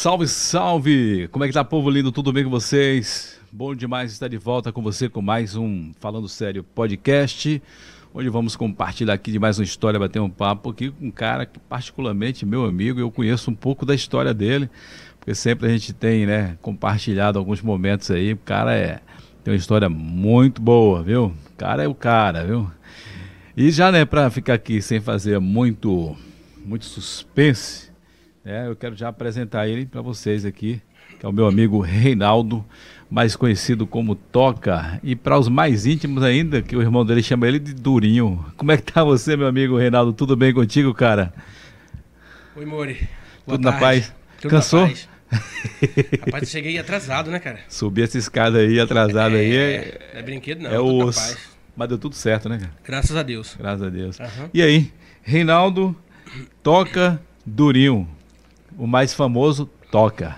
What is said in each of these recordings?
Salve, salve! Como é que tá, povo lindo? Tudo bem com vocês? Bom demais estar de volta com você com mais um Falando Sério podcast, onde vamos compartilhar aqui de mais uma história, bater um papo aqui com um cara que particularmente meu amigo, eu conheço um pouco da história dele, porque sempre a gente tem, né, compartilhado alguns momentos aí, o cara é tem uma história muito boa, viu? O cara é o cara, viu? E já, né, para ficar aqui sem fazer muito muito suspense, é, eu quero já apresentar ele para vocês aqui, que é o meu amigo Reinaldo, mais conhecido como Toca, e para os mais íntimos ainda, que o irmão dele chama ele de Durinho. Como é que tá você, meu amigo Reinaldo? Tudo bem contigo, cara? Oi, Mori. Boa Tudo tarde. na paz? Tudo Cansou? Na paz. Rapaz, eu cheguei atrasado, né, cara? Subir essa escada aí atrasado é, aí é... Não é brinquedo, não. É o osso. Mas deu tudo certo, né, cara? Graças a Deus. Graças a Deus. Uhum. E aí, Reinaldo, Toca, Durinho o mais famoso toca.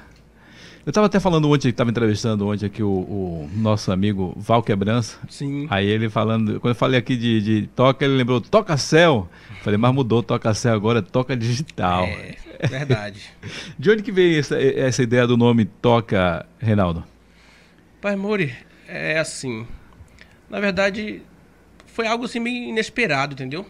Eu estava até falando ontem, estava entrevistando ontem aqui o, o, nosso amigo Val Quebrança. Sim. Aí ele falando, quando eu falei aqui de, de toca, ele lembrou Toca Céu. Falei, mas mudou Toca Céu agora, Toca Digital. É, verdade. de onde que veio essa, essa ideia do nome Toca, Reinaldo? Pai Mori, é assim. Na verdade, foi algo assim meio inesperado, entendeu?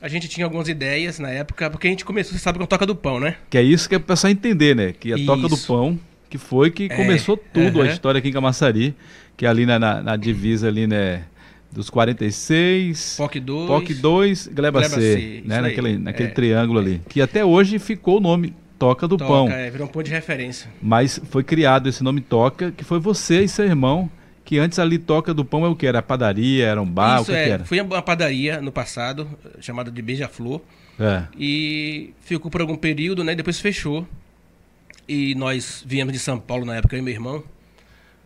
A gente tinha algumas ideias na época, porque a gente começou, você sabe, com a Toca do Pão, né? Que é isso que é para pessoal entender, né? Que a isso. Toca do Pão, que foi que é, começou tudo, uh -huh. a história aqui em Camaçari, que é ali na, na, na divisa ali, né? Dos 46, POC 2, POC 2 Gleba, Gleba C, C né? naquele, naquele é, triângulo ali. Que até hoje ficou o nome Toca do Toca, Pão. É, virou um ponto de referência. Mas foi criado esse nome Toca, que foi você e seu irmão que antes ali Toca do Pão é o que? Era padaria, era um bar, Isso, o que, é, que era? Foi uma padaria no passado, chamada de Beija-Flor. É. E ficou por algum período, né? Depois fechou. E nós viemos de São Paulo na época, eu e meu irmão,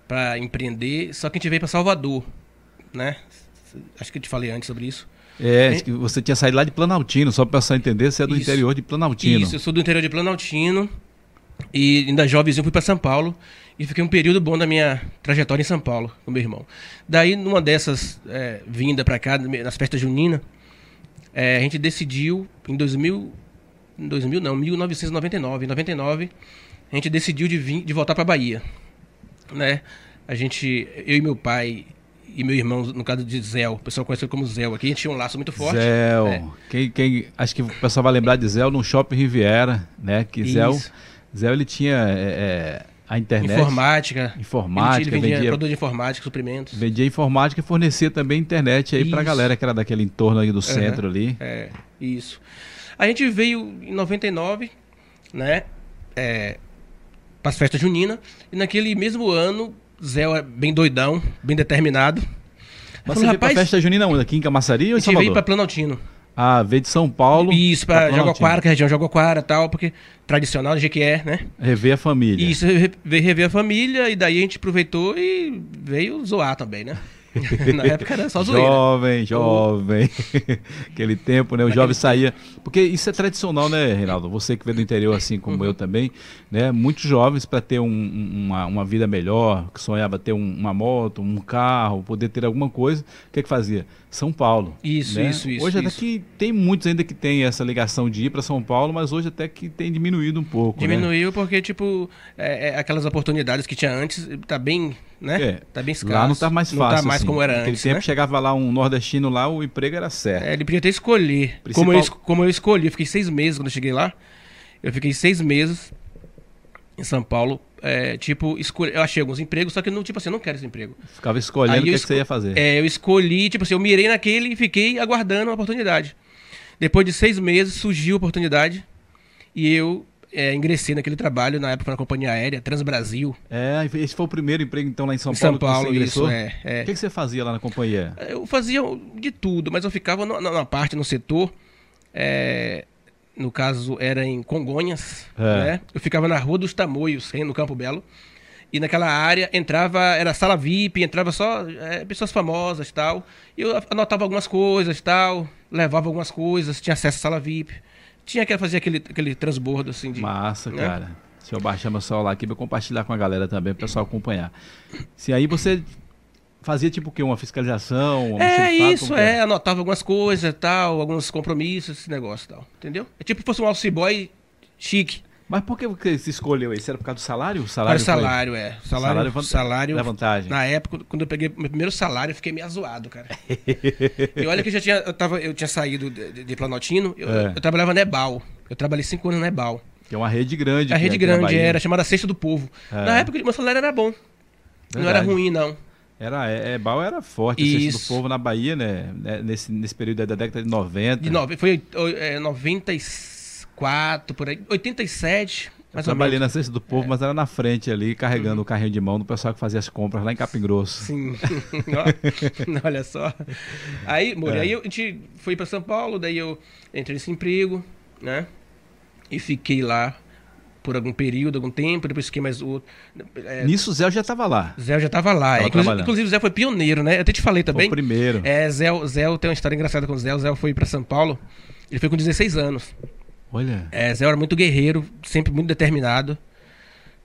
para empreender. Só que a gente veio para Salvador, né? Acho que eu te falei antes sobre isso. É, e... você tinha saído lá de Planaltino, só para você entender, você é do isso. interior de Planaltino. Isso, eu sou do interior de Planaltino. E ainda jovenzinho fui para São Paulo e fiquei um período bom da minha trajetória em São Paulo com meu irmão. Daí, numa dessas é, vinda para cá, nas festas juninas, é, a gente decidiu em 2000, em 2000 não, 1999, em 99, a gente decidiu de, vir, de voltar para Bahia, né? A gente, eu e meu pai e meu irmão, no caso de Zéu, o pessoal conhece como Zéu aqui, a gente tinha um laço muito forte. Zéu. É. Quem, quem, acho que o pessoal vai lembrar de Zéu no Shopping Riviera, né? Que. Zéu, Zéu ele tinha é, é a internet. Informática. Informática. Ele vendia, vendia produto de informática, suprimentos. Vendia informática e fornecia também internet aí para a galera que era daquele entorno aí do uhum. centro ali. É, isso. A gente veio em 99, né? É, para as festas juninas. E naquele mesmo ano, Zé é bem doidão, bem determinado. Mas falou, você veio pra festa junina onde? Aqui em Camaçari ou em Salvador? A gente veio para Planaltino. Ah, veio de São Paulo. Isso, para Jaguaquara, que é a região Jaguaquara e tal, porque tradicional do jeito que é, né? Rever a família. Isso, veio rever a família e daí a gente aproveitou e veio zoar também, né? Na época era só zoeira. Jovem, jovem. Aquele tempo, né? O jovem saía. Porque isso é tradicional, né, Reinaldo? Você que veio do interior, assim como uhum. eu também, né? Muitos jovens, para ter um, uma, uma vida melhor, que sonhava ter um, uma moto, um carro, poder ter alguma coisa, o que é que fazia? São Paulo. Isso, né? isso, isso. Hoje isso. até que tem muitos ainda que tem essa ligação de ir para São Paulo, mas hoje até que tem diminuído um pouco. Né? Diminuiu né? porque, tipo, é, é, aquelas oportunidades que tinha antes, tá bem, né? É, tá bem escasso. Lá não tá mais fácil. Não tá mais assim. como era Naquele antes. tempo né? chegava lá um nordestino lá, o emprego era certo. É, ele podia até escolher. Principal... Como, eu, como eu escolhi, eu fiquei seis meses quando eu cheguei lá. Eu fiquei seis meses em São Paulo é, tipo, escolhi, eu achei alguns empregos, só que não, tipo assim, eu não quero esse emprego. Ficava escolhendo o que, é que, você ia fazer. É, eu escolhi, tipo assim, eu mirei naquele e fiquei aguardando a oportunidade. Depois de seis meses, surgiu a oportunidade e eu é, ingressei naquele trabalho na época na companhia aérea, Transbrasil. É, esse foi o primeiro emprego então lá em São em Paulo. São Paulo, que você isso, é, é. O que, que, você fazia lá na companhia? Eu fazia de tudo, mas eu ficava na parte, no setor, é, no caso era em Congonhas, é. né? Eu ficava na Rua dos Tamoios, no Campo Belo. E naquela área entrava, era sala VIP, entrava só é, pessoas famosas e tal. E eu anotava algumas coisas e tal, levava algumas coisas, tinha acesso à sala VIP. Tinha que fazer aquele, aquele transbordo assim de. Massa, né? cara. Se eu baixar meu celular aqui para compartilhar com a galera também, o pessoal acompanhar. Se aí você fazia tipo o quê? Uma fiscalização? é isso, é? anotava algumas coisas tal, alguns compromissos, esse negócio tal, entendeu? É tipo se fosse um office chique. Mas por que você escolheu isso? Era por causa do salário? O Para salário o foi- salário, é. Salário, Salário van- salário, da vantagem. Na época, quando eu peguei meu primeiro salário, eu fiquei meio zoado, cara. e olha que eu já tinha, eu tava, eu tinha saído de, de- Planaltino, eu, É. eu trabalhava na Ebal. Eu trabalhei cinco anos na Ebal. Que é uma rede grande. A rede é grande era chamada Cesta do Povo. É. Na época, meu salário era bom. Não era Verdade. ruim, não. Era, é, Ebal era forte, a cesta do Isso. povo na Bahia, né? né, Nesse, nesse período da década de 90. De nove, foi é, 94, por aí. 87, Eu mais trabalhei na cesta do povo, mas era na frente ali, carregando o carrinho de mão do pessoal que fazia as compras lá em Capim Grosso. Sim. Olha só. Aí, Mori, É. aí eu, a gente foi pra São Paulo, daí eu entrei nesse emprego, né? E fiquei lá por algum período, algum tempo, depois fiquei mais outro. É, Nisso o Zé já estava lá. Zé já tava lá. Inclusive, inclusive, o Zé foi pioneiro, né? Eu até te falei Foi também. o primeiro. É, Zé, Zé tem uma história engraçada com o Zé. O Zé foi pra São Paulo. Ele foi com 16 anos. Olha. É, Zé era muito guerreiro, sempre muito determinado.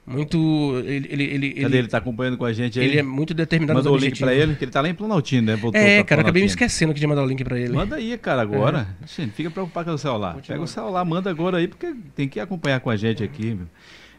Muito. Ele, ele, ele, Cadê ele, ele? Tá acompanhando com a gente aí? ele é muito determinado Mandou o link pra objetivos. ele, que ele tá lá em Planaltino, né? Voltou É, cara, acabei me esquecendo que de mandar o link pra ele. Manda aí, cara, agora. Gente, fica preocupado com o celular. Continua. Pega o celular, manda agora aí, porque tem que acompanhar com a gente aqui. Meu,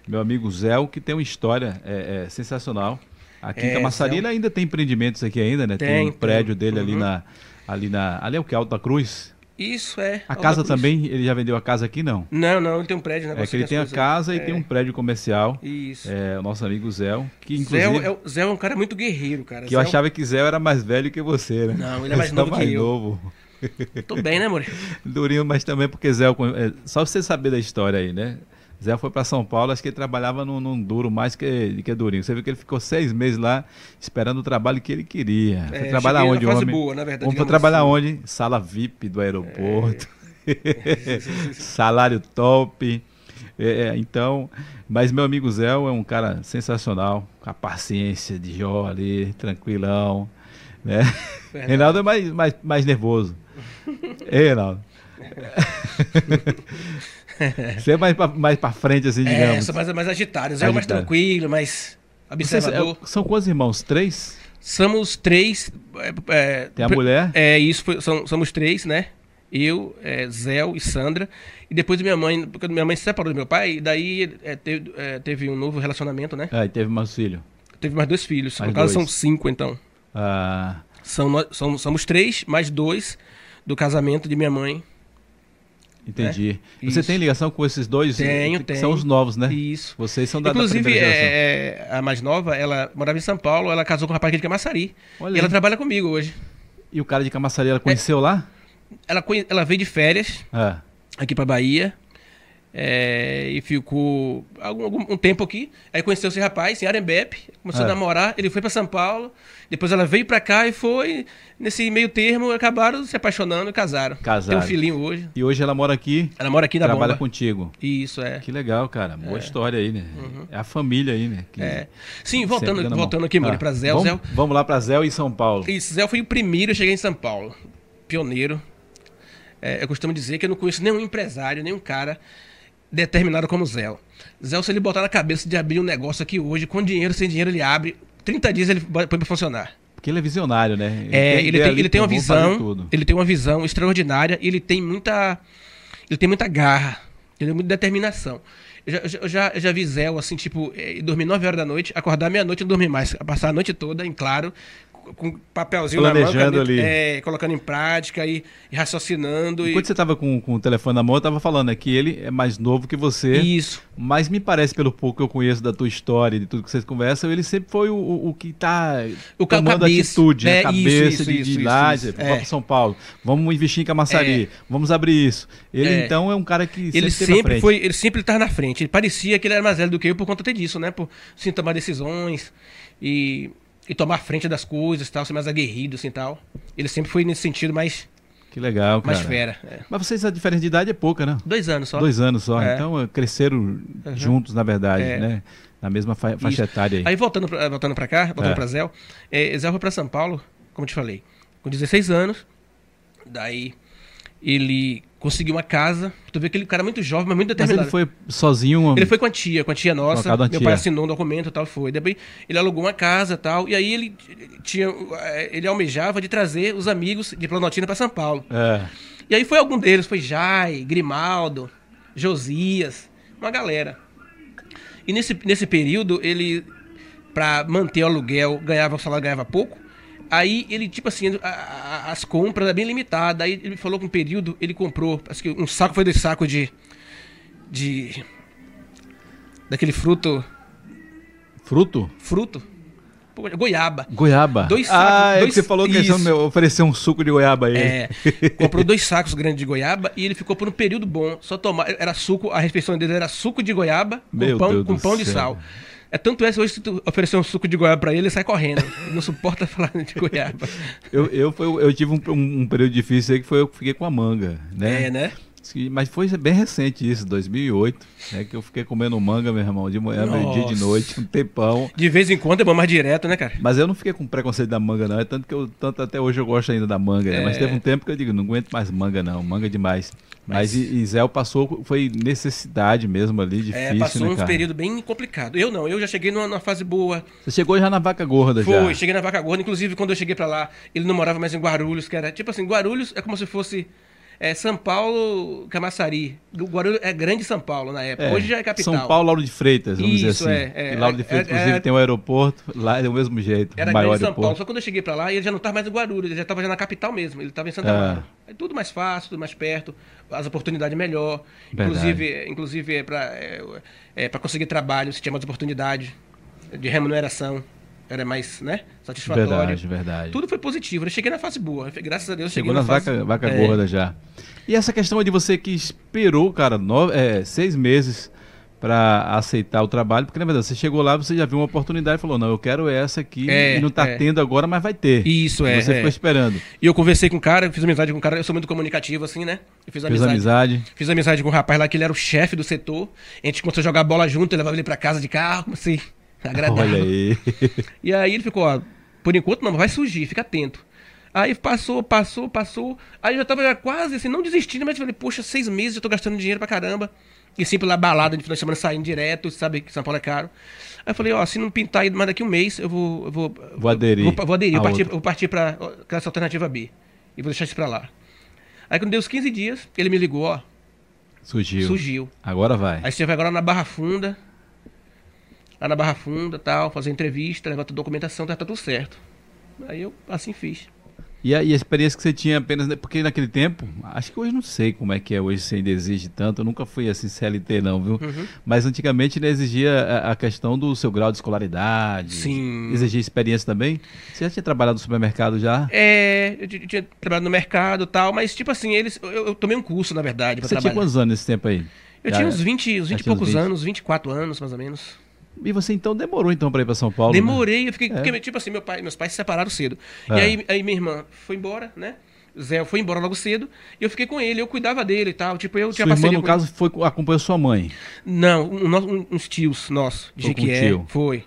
meu amigo Zé, que tem uma história é, é, sensacional. Aqui em É, Camaçari ainda tem empreendimentos aqui ainda, né? Tem, Tem, um prédio tem. dele ali Uhum. na. Ali na. Ali é o que? Alta Cruz? Isso é. A casa também, ele já vendeu a casa aqui, não? Não, não, ele tem um prédio, né? É que ele tem a casa e É. tem um prédio comercial. Isso. É, o nosso amigo Zé, que Zé, inclusive. é, o- Zé é um cara muito guerreiro, cara. Que eu Zé é um- achava que Zé era mais velho que você, né? Não, ele é mais Você novo tá que mais eu. novo. Tô bem, né, amor? Durinho, mas também porque Zé, é, só você saber da história aí, né? Zé foi para São Paulo, acho que ele trabalhava num, num duro mais que, que Durinho. Você viu que ele ficou seis meses lá esperando o trabalho que ele queria. Foi É, trabalhar cheguei na onde, homem? boa, na verdade, foi trabalhar assim. onde? Sala VIP do aeroporto. Salário top. É, é, então, mas meu amigo Zé é um cara sensacional, com a paciência de Jó ali, tranquilão. Né? Reinaldo é mais, mais, mais nervoso. Ei, Reinaldo. Você é mais pra, mais pra frente, assim, É, digamos. sou mais, mais agitado. Zé é mais tranquilo, mais Vocês, observador. é, são quantos irmãos? Três? Somos três. é, é, Tem a mulher? É, isso, foi- são- somos três, né? Eu, é, Zéu e Sandra. E depois minha mãe, porque minha mãe se separou do meu pai, e daí é, teve, é, teve um novo relacionamento, né? Ah, e teve mais filho. Teve mais dois filhos. Mais no caso, dois. são cinco, então. Ah, São, são, somos três, mais dois do casamento de minha mãe. Entendi. É, Você tem ligação com esses dois? Tenho, que tenho. São os novos, né? Isso. Vocês são da, da Inclusive, geração. é, é, a mais nova, ela morava em São Paulo, ela casou com um rapaz aqui de Camaçari. Olha e ela trabalha comigo hoje. E o cara de Camaçari, ela conheceu lá? Ela, ela veio de férias Ah, aqui pra Bahia. É, e ficou algum, um tempo aqui. Aí conheceu esse rapaz em Arembepe, começou É. a namorar. Ele foi pra São Paulo. Depois ela veio pra cá e foi. Nesse meio termo, acabaram se apaixonando e casaram. Casaram. Tem um filhinho hoje. e hoje ela mora aqui, Ela mora aqui na trabalha bomba. contigo. Isso, é. Que legal, cara. Boa história aí, né? É a família aí, né? Que É. Sim, voltando, voltando aqui, Muri, Ah, pra Zé. Vamos, Zé, vamos lá pra Zé e São Paulo. Isso, Zé foi o primeiro a chegar em São Paulo. Pioneiro. É, eu costumo dizer que eu não conheço nenhum empresário, nenhum cara determinado como Zé. Zé, se ele botar na cabeça de abrir um negócio aqui hoje, com dinheiro, sem dinheiro, ele abre. 30 dias ele põe pra funcionar. Porque ele é visionário, né? É, ele ideia tem, ele tem uma pô, vou fazer visão. Ele tem uma visão extraordinária e ele tem muita. Ele tem muita garra. Ele tem muita determinação. Eu já, eu já- eu já, vi Zé, assim, tipo, eh, dormir 9 horas da noite, acordar meia-noite e não dormir mais. Passar a noite toda, em claro, com papelzinho na mão, Planejando caneta, ali. é, colocando em prática e, e raciocinando. E, Enquanto você tava com, com o telefone na mão, eu tava falando aqui, ele é mais novo que você. Isso. Mas me parece, pelo pouco que eu conheço da tua história e de tudo que vocês conversam, ele sempre foi o, o, o que tá O ca- tomando cabeça. atitude, né? É, cabeça isso, de, isso, lá, de- isso. vamos É. São Paulo, vamos investir em Camaçari, vamos abrir isso. Ele, É. então, é um cara que Ele sempre, à sempre foi, ele sempre estava na frente. Ele parecia que ele era mais velho do que eu por conta até disso, né? Por assim, tomar decisões e, e tomar frente das coisas, tal, ser mais aguerrido assim, tal. Ele sempre foi nesse sentido mais Que legal, cara. mais fera. é. Mas vocês, a diferença de idade é pouca, né? Dois anos só. Dois anos só. É. Então, eh, cresceram juntos, na verdade, É. né? Na mesma fa faixa Isso. etária aí. Aí voltando pra, voltando pra cá, voltando É. pra Zé, é, Zé foi pra São Paulo, como eu te falei, com 16 anos. Daí ele conseguiu uma casa. Tu vê que ele é cara muito jovem, mas muito Mas determinado. ele foi sozinho... Ele foi com a tia, com a tia nossa. Meu tia. pai assinou um documento e tal, foi. Depois ele alugou uma casa e tal. E aí ele tinha. eh, Ele almejava de trazer os amigos de Planaltina para São Paulo. É. E aí foi algum deles, foi Jai, Grimaldo, Josias. uma galera. E nesse, nesse período, ele, para manter o aluguel, ganhava o salário, ganhava pouco. Aí ele, tipo assim, a, a, as compras eram bem limitadas. Aí ele falou que um período ele comprou, acho que um saco foi dois sacos de. de. daquele fruto. Fruto? Fruto. Pô, Goiaba. Goiaba. Dois ah, sacos, é dois- que você falou que isso. iam oferecer um suco de goiaba aí. É, comprou dois sacos grandes de goiaba e ele ficou por um período bom. Só tomar. Era suco, a refeição dele era suco de goiaba Meu com pão, Deus com pão de sal. É tanto é que hoje, se tu oferecer um suco de goiaba pra ele, ele sai correndo. Ele não suporta falar de goiaba. Eu, eu, eu tive um, um- um período difícil aí que foi eu que fiquei com a manga, né? É, né? Mas foi bem recente isso, 2008, né? Que eu fiquei comendo manga, meu irmão, de manhã, meio dia de noite, um tempão. De vez em quando é bom mais direto, né, cara? Mas eu não fiquei com preconceito da manga, não. É tanto que eu, tanto até hoje eu gosto ainda da manga, né? Mas É. teve um tempo que eu digo, não aguento mais manga, não. Manga é demais. Mas, Mas- Zé passou, foi necessidade mesmo ali, difícil, É, passou né, cara? período bem complicado. Eu não, eu já cheguei numa, numa fase boa. Você chegou já na vaca gorda, Foi, já. cheguei na Vaca Gorda. Inclusive, quando eu cheguei pra lá, ele não morava mais em Guarulhos, que era tipo assim, Guarulhos é como se fosse é, São Paulo, Camaçari. Guarulhos é grande São Paulo na época. É, Hoje já é capital. São Paulo, Lauro de Freitas, vamos Isso, dizer assim. é, é. E Lauro de Freitas, É, é, inclusive, é. tem um aeroporto, lá é do mesmo jeito, Era maior grande São Paulo. aeroporto. Só quando eu cheguei pra lá, ele já não estava mais em Guarulhos, ele já estava já na capital mesmo. Ele estava em Santa É. Amaro. Aí tudo mais fácil, tudo mais perto, as oportunidades melhor. Verdade. Inclusive, inclusive é para é, é, pra conseguir trabalho, se tinha mais oportunidade de remuneração. Era mais, né? Satisfatório. Verdade, verdade. Tudo foi positivo. Eu cheguei na fase boa. Graças a Deus, Chegou cheguei nas na fase... vaca, vaca É. gorda já. E essa questão de você que esperou, cara, nove, é, seis meses para aceitar o trabalho, porque na verdade você chegou lá, você já viu uma oportunidade e falou, não, eu quero essa aqui É, e não tá é. tendo agora, mas vai ter. Isso, é, Você é. ficou esperando. E eu conversei com o cara, fiz amizade com o cara, eu sou muito comunicativo, assim, né? Eu fiz amizade. amizade. Fiz amizade com um rapaz lá que ele era o chefe do setor. A gente começou a jogar bola junto, eu levava ele pra casa de carro, assim, agradável. Olha aí. E aí ele ficou, ó, por enquanto não, vai surgir, fica atento. Aí passou, passou, passou. Aí eu já tava já quase assim, não desistindo, mas falei, poxa, seis meses eu tô gastando dinheiro pra caramba. E sempre lá balada de final de semana saindo direto, sabe que São Paulo é caro. Aí eu falei, ó, se não pintar aí mais daqui um mês, eu vou. Eu vou, Vou aderir Vou, vou aderir, eu a parti, outra. eu parti pra essa alternativa B. E vou deixar isso pra lá. Aí quando deu os 15 dias, ele me ligou, ó, Surgiu. surgiu. Agora vai. Aí você vai agora na Barra Funda. Lá na Barra Funda tal, fazer entrevista, a documentação, tá, tá tudo certo. Aí eu assim fiz. E a, e a experiência que você tinha apenas. Porque naquele tempo, acho que hoje não sei como é que é hoje, se ainda exige tanto. Eu nunca fui assim CLT, não, viu? Uhum. Mas antigamente né, exigia a, a questão do seu grau de escolaridade. Sim. Exigia experiência também. Você já tinha trabalhado no supermercado já? É, eu tinha trabalhado no mercado e tal, mas tipo assim, eles. Eu, eu tomei um curso, na verdade, pra Você tinha trabalhar. quantos anos nesse tempo aí? Eu Já- tinha uns 20, uns 20 e poucos 20. anos, 24 anos, mais ou menos. E você então demorou então para ir para São Paulo? né? Demorei, eu fiquei. É. Porque, tipo assim, meu pai, meus pais se separaram cedo. É. E aí, aí minha irmã foi embora, né? Zé foi embora logo cedo. E eu fiquei com ele, eu cuidava dele e tal. Tipo, eu Sua tinha irmã, parceria no caso, foi, acompanhou sua mãe. Não, um- um- uns tios nossos, de Jequié, tio. foi.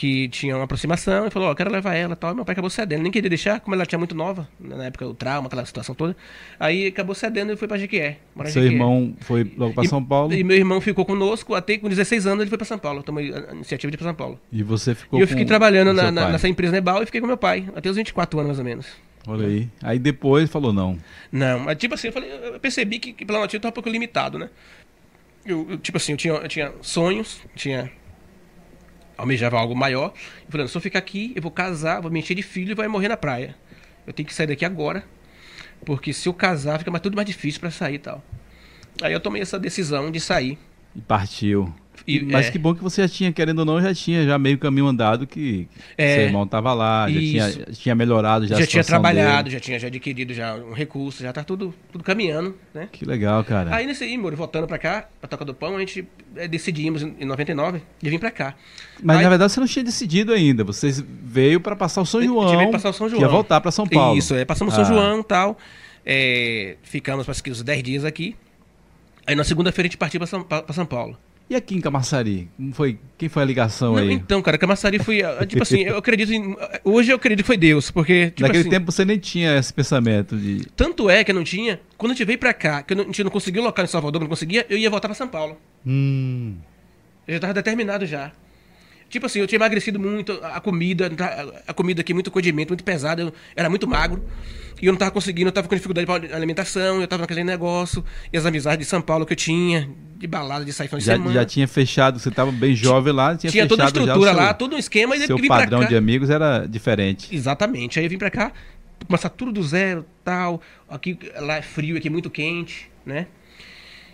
Que tinha uma aproximação e falou, ó, quero levar ela e tal. Meu pai acabou cedendo, nem queria deixar, como ela tinha muito nova, na época o trauma, aquela situação toda. Aí acabou cedendo e foi pra Jequié. Seu Jequié. irmão foi logo para E- São Paulo E e, meu irmão ficou conosco, até com 16 anos ele foi pra São Paulo. Tomei a iniciativa de ir pra São Paulo. você ficou e eu fiquei trabalhando na, na- nessa empresa Nebal e fiquei com meu pai, até os 24 anos mais ou menos. Olha aí. Aí depois falou não. Não, mas tipo assim, eu, falei, eu percebi que, que eu tava um pouco limitado, né? Eu, eu, tipo assim, eu tinha, eu tinha sonhos, tinha. Almejava algo maior. Eu falei, se eu ficar aqui, eu vou casar, vou me encher de filho e vai morrer na praia. Eu tenho que sair daqui agora. Porque se eu casar, fica mais, tudo mais difícil pra sair e tal. Aí eu tomei essa decisão de sair. E partiu. E, Mas é, que bom que você já tinha, querendo ou não, já tinha já meio caminho andado que É. seu irmão estava lá, já tinha, tinha melhorado já, já, a tinha trabalhado, dele. já tinha já adquirido já um recurso, já tá tudo, tudo caminhando, né? Que legal, cara. Aí nesse aí, Moro, voltando pra cá, pra Toca do Pão, a gente eh, decidimos em em 99 de vir pra cá. Mas Aí- na verdade você não tinha decidido ainda. Você veio para passar o São A João. veio passar o São que Ia João. voltar para São Paulo. Isso, é, passamos Ah. São João e tal. é, ficamos acho que uns 10 dias aqui. Aí na segunda-feira a gente partiu pra São, São Paulo. E aqui em Camaçari? Como foi? Quem foi a ligação Não, aí? então, cara, Camaçari foi. ah, Tipo assim, eu acredito em. Hoje eu acredito que foi Deus, porque. Tipo Naquele assim, tempo você nem tinha esse pensamento de. Tanto é que eu não tinha. Quando a gente veio pra cá, que eu não- a gente não conseguiu local em Salvador, não conseguia, eu ia voltar pra São Paulo. Hum. Eu já tava determinado já. Tipo assim, eu tinha emagrecido muito, a comida, a comida aqui, muito condimento, muito pesada, eu era muito magro. E eu não tava conseguindo, eu tava com dificuldade para alimentação, eu tava naquele negócio, e as amizades de São Paulo que eu tinha, de balada, de sair de já, semana. Já tinha fechado, você tava bem jovem lá, tinha, tinha fechado toda a estrutura seu, lá, todo um esquema, e seu vim padrão pra cá. de amigos era diferente. Exatamente. Aí eu vim pra cá, começar tudo do zero, tal. Aqui lá é frio, aqui é muito quente, né?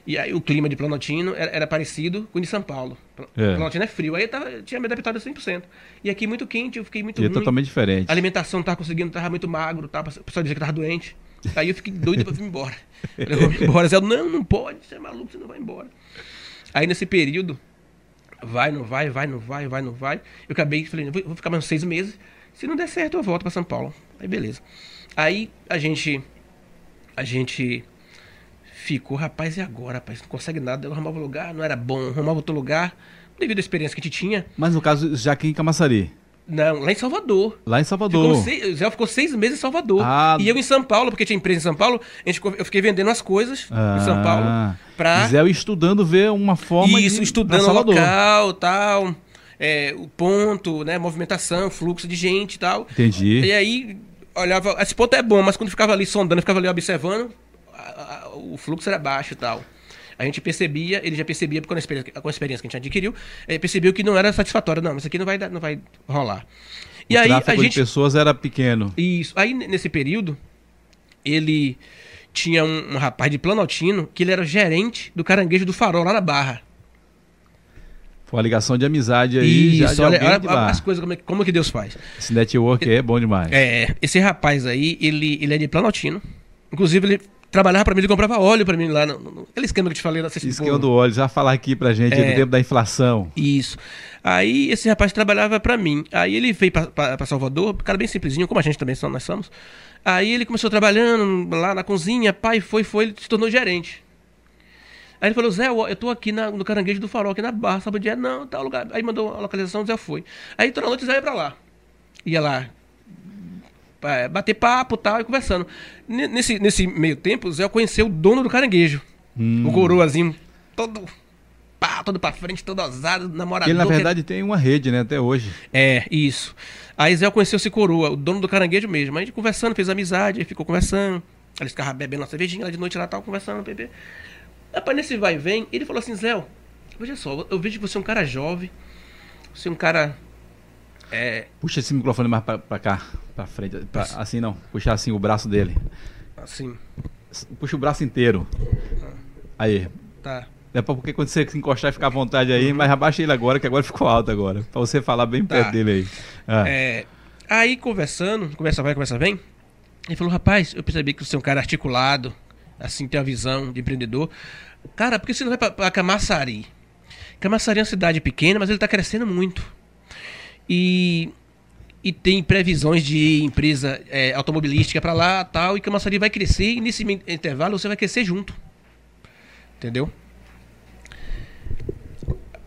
E aí o clima de Planaltino era, era parecido com o de São Paulo. É. Planaltino é frio. Aí eu tava, tinha me adaptado a 100%. E aqui muito quente, eu fiquei muito E é ruim. totalmente diferente. A alimentação não tava conseguindo, tava muito magro, tava, o pessoal dizia que tava doente. Aí eu fiquei doido pra vir embora. Eu vou embora. Zé, não, não pode, você é maluco, você não vai embora. Aí nesse período, vai, não vai, vai, não vai, vai, não vai. Eu acabei, falei, vou, vou ficar mais uns seis meses. Se não der certo, eu volto pra São Paulo. Aí beleza. Aí a gente. A gente ficou, rapaz, e agora, rapaz? Não consegue nada. Eu arrumava um lugar, não era bom, arrumava outro lugar. Devido à experiência que a gente tinha. Mas no caso, já aqui em Camaçari, Não, lá em Salvador. lá em Ficou Salvador. o Zé ficou seis meses em Salvador. Ah. E eu em São Paulo, porque tinha empresa em São Paulo, a gente ficou- eu fiquei vendendo as coisas em São Paulo. Pra... Zé estudando ver uma forma Isso, de estudando o Salvador. local, tal, é, o ponto, né, movimentação, fluxo de gente e tal. Entendi. E aí, olhava, esse ponto é bom, mas quando ficava ali sondando, ficava ali observando, a- a- o fluxo era baixo e tal. A gente percebia, ele já percebia, com a experiência, com a experiência que a gente adquiriu, ele percebeu que não era satisfatório. Não, isso aqui não vai, dar- não vai rolar. E o aí, a gente... de pessoas era pequeno. Isso. Aí, nesse período, ele tinha um, um rapaz de Planaltino que ele era gerente do caranguejo do farol lá na Barra. Foi uma ligação de amizade aí, já de olha, olha as coisas, como, é, como que Deus faz. Esse network é bom demais. É, esse rapaz aí, ele, ele é de Planaltino. Inclusive, ele trabalhava pra mim, ele comprava óleo pra mim lá. No, no- aquele esquema que eu te falei. Não sei se Esquema do óleo, já falar aqui pra gente É. do tempo da inflação. Isso. Aí esse rapaz trabalhava pra mim. Aí ele veio pra Salvador, um cara bem simplesinho, como a gente também somos, nós somos. Aí ele começou trabalhando lá na cozinha, pai, foi, foi, ele se tornou gerente. Aí ele falou, Zé, eu tô aqui na- no Caranguejo do Farol, aqui na Barra, sabe onde é? Não, tal lugar. Aí mandou a localização, o Zé foi. Aí toda noite o Zé ia pra lá. Ia lá é, bater papo e tal, e conversando. Nesse, nesse meio tempo, o Zé conheceu o dono do caranguejo. Hum. O coroazinho, todo pá, todo pra frente, todo ousado, namorador. Ele, na que- verdade, tem uma rede, né, até hoje. É, isso. Aí Zé conheceu esse coroa, o dono do caranguejo mesmo. Aí a gente conversando, fez amizade, aí ficou conversando. Eles ficavam bebendo uma cervejinha lá de noite lá, tal, conversando, bebê. Rapaz, nesse vai e vem, ele falou assim, Zé, veja só, eu vejo que você é um cara jovem, você é um cara... É, Puxa esse microfone mais pra, pra cá, pra frente. pra- assim não, puxar assim o braço dele. assim, Puxa o braço inteiro. Aí. tá. É pra- porque quando você encostar e ficar à vontade aí, mas abaixa ele agora, que agora ficou alto agora. Pra você falar bem Tá. perto dele aí. Ah. É, aí conversando, conversa vai, conversa vem, ele falou, rapaz, eu percebi que você é um cara articulado, assim, tem uma visão de empreendedor. Cara, por que você não vai pra, pra Camaçari? Camaçari é uma cidade pequena, mas ele tá crescendo muito. E, e tem previsões de empresa é, automobilística pra lá tal, e Camaçari vai crescer, e nesse intervalo você vai crescer junto. Entendeu?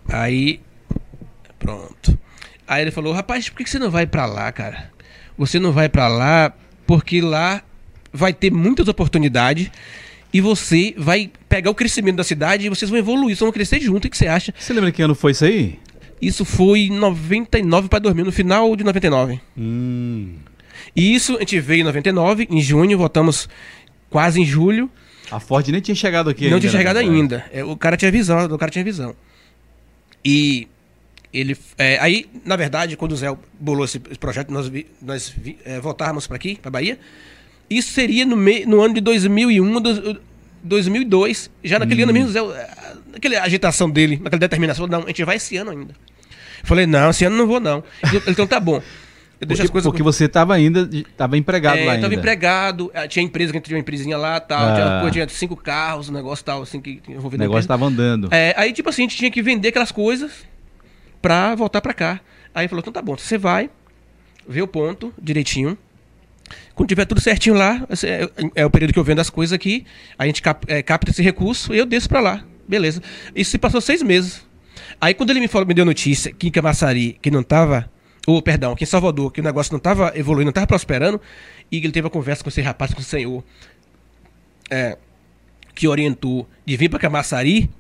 Aí, pronto. Aí ele falou, rapaz, por que que você não vai pra lá, cara? Você não vai pra lá porque lá vai ter muitas oportunidades e você vai pegar o crescimento da cidade e vocês vão evoluir, vocês vão crescer junto. O que você acha? Você lembra que ano foi isso aí? Isso foi em 99 para 2000, no final de 99. Hum. E isso a gente veio em 99, em junho, voltamos quase em julho. A Ford nem tinha chegado aqui não ainda, tinha né, chegado ainda. É, o cara tinha visão, o cara tinha visão. E ele. é, aí, na verdade, quando o Zé bolou esse, esse projeto, nós, vi- nós vi- é, voltávamos para aqui, para Bahia. Isso seria no, no ano de 2001, dos- 2002. Já naquele ano mesmo, o Zé, naquela agitação dele, naquela determinação, não, a gente vai esse ano ainda. Eu falei, não, esse ano não vou, não. Ele, então tá bom. Eu deixo Porque, as coisas porque você estava ainda, estava empregado é, lá eu ainda. tava empregado, eh, tinha empresa que tinha uma empresinha lá tal, Ah. tinha, tinha cinco carros, um negócio tal, assim, que que O negócio estava andando. É, aí, tipo assim, a gente tinha que vender aquelas coisas pra voltar pra cá. Aí ele falou, então tá bom, você vai, vê o ponto direitinho. Quando tiver tudo certinho lá, é, é o período que eu vendo as coisas aqui, a gente cap- é, capta esse recurso e eu desço pra lá. Beleza. Isso se passou seis meses. Aí quando ele me, falou, me deu notícia que em Camaçari, que não tava. Ou, perdão, que em Salvador, que o negócio não tava evoluindo, não tava prosperando, e ele teve a conversa com esse rapaz, com o senhor, é, que orientou de vir pra Camaçari,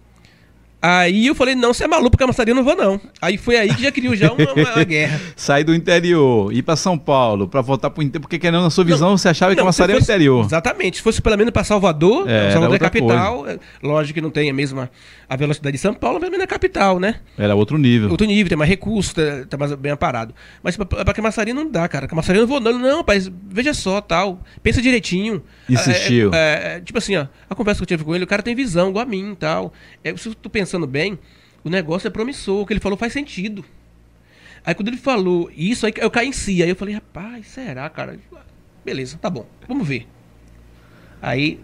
Aí eu falei, não, você é maluco, porque a maçaria eu não vou, não. Aí foi aí que já criou já uma, uma- uma guerra. Sair do interior, ir pra São Paulo, pra voltar pro interior, porque querendo na sua visão, você achava que a Não, maçaria se era o interior. Exatamente. Se fosse pelo menos para Salvador, É, Salvador é capital. é, Lógico que não tem a mesma a velocidade de São Paulo, mas também é capital, né? Era outro nível. Outro nível, tem mais recursos, tá, tá mais bem aparado. Mas pra, pra Camaçaria não dá, cara. Camaçaria eu não vou, não. Não, rapaz, veja só, tal. Pensa direitinho. Insistiu. É, é, é, tipo assim, ó, a conversa que eu tive com ele, o cara tem visão, igual a mim e tal. É, se eu tô pensando bem, o negócio é promissor, o que ele falou faz sentido. Aí quando ele falou isso, aí eu caí em si. Aí eu falei, rapaz, será, cara? Beleza, tá bom, vamos ver. Aí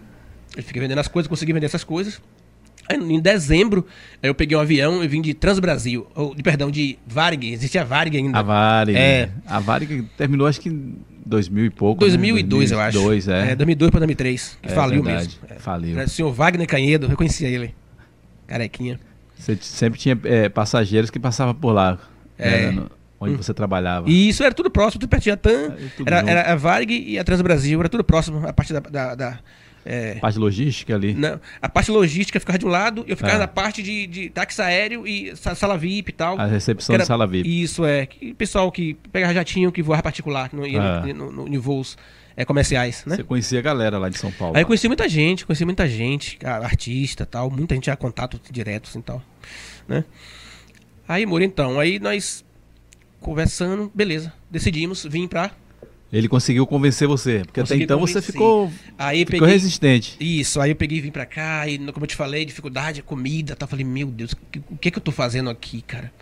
eu fiquei vendendo as coisas, consegui vender essas coisas. Aí, em dezembro, eu peguei um avião e vim de Transbrasil, ou, de, perdão, de Varig, existia Varig ainda. A Varig. É. A Varig terminou acho que em 2000 e pouco. 2002, né? eu acho. 2002, é. é 2002 para 2003, que É faliu verdade, mesmo. É. faliu. O senhor Wagner Canhedo, eu conhecia ele. Carequinha. Você sempre tinha é, passageiros que passavam por lá. É. né, no- onde você trabalhava. E isso era tudo próximo, tudo pertinho. A TAM, era, era a Varig e a Transbrasil, era tudo próximo. A parte da. da, da- é, Parte logística ali. não, a parte logística ficava de um lado, eu ficava Ah. na parte de, de táxi aéreo e sa- sala VIP e tal. A recepção Que era- de sala VIP. Isso é. Que, pessoal que pegava jatinho, que voava particular, no, ia Ah. no, no- em voos é, comerciais, né? Você conhecia a galera lá de São Paulo. Aí eu conheci muita gente, conheci muita gente, cara, artista tal, muita gente tinha contato direto assim tal, né? Aí, Moro, então, aí nós conversando, beleza, decidimos vir pra... Ele conseguiu convencer você. Porque Consegui até então você convencer. ficou, Aí ficou peguei... resistente. Isso, aí eu peguei e vim pra cá, e como eu te falei, dificuldade, comida, tal. Falei, meu Deus, o que, que que eu tô fazendo aqui, cara?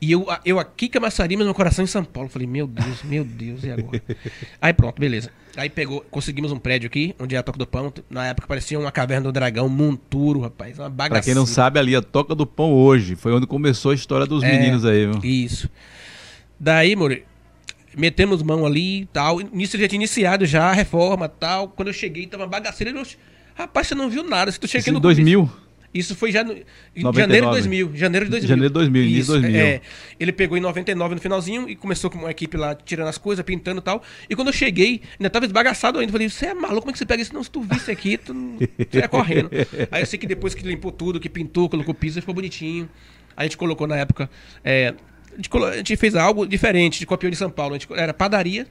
E eu, eu aqui camaçaria, mas meu coração em São Paulo. Falei, meu Deus, meu Deus, e agora? aí pronto, beleza. Aí pegou, conseguimos um prédio aqui, onde é a Toca do Pão. Na época parecia uma caverna do dragão, um monturo, rapaz, uma bagaceira. Pra quem não sabe, ali a Toca do Pão hoje. Foi onde começou a história dos É. meninos aí, viu? Isso. Daí, Mori, metemos mão ali e tal. Nisso já tinha iniciado já a reforma e tal. Quando eu cheguei, tava uma bagaceira. Eu, rapaz, você não viu nada. Se tu chega Isso no em 2000? Isso foi já no, em 99. janeiro de 2000. Janeiro de 2000. Janeiro de 2000, início de Isso, 2000. É, ele pegou em 99 no finalzinho e começou com uma equipe lá tirando as coisas, pintando e tal. E quando eu cheguei, ainda tava esbagaçado ainda. Falei, você é maluco? Como é que você pega isso? Não, se tu visse aqui, tu ia correndo. Aí eu sei que depois que limpou tudo, que pintou, colocou piso, ficou bonitinho. Aí a gente colocou na época. é, a, gente colo- a gente fez algo diferente de copiou de São Paulo. A gente, era padaria.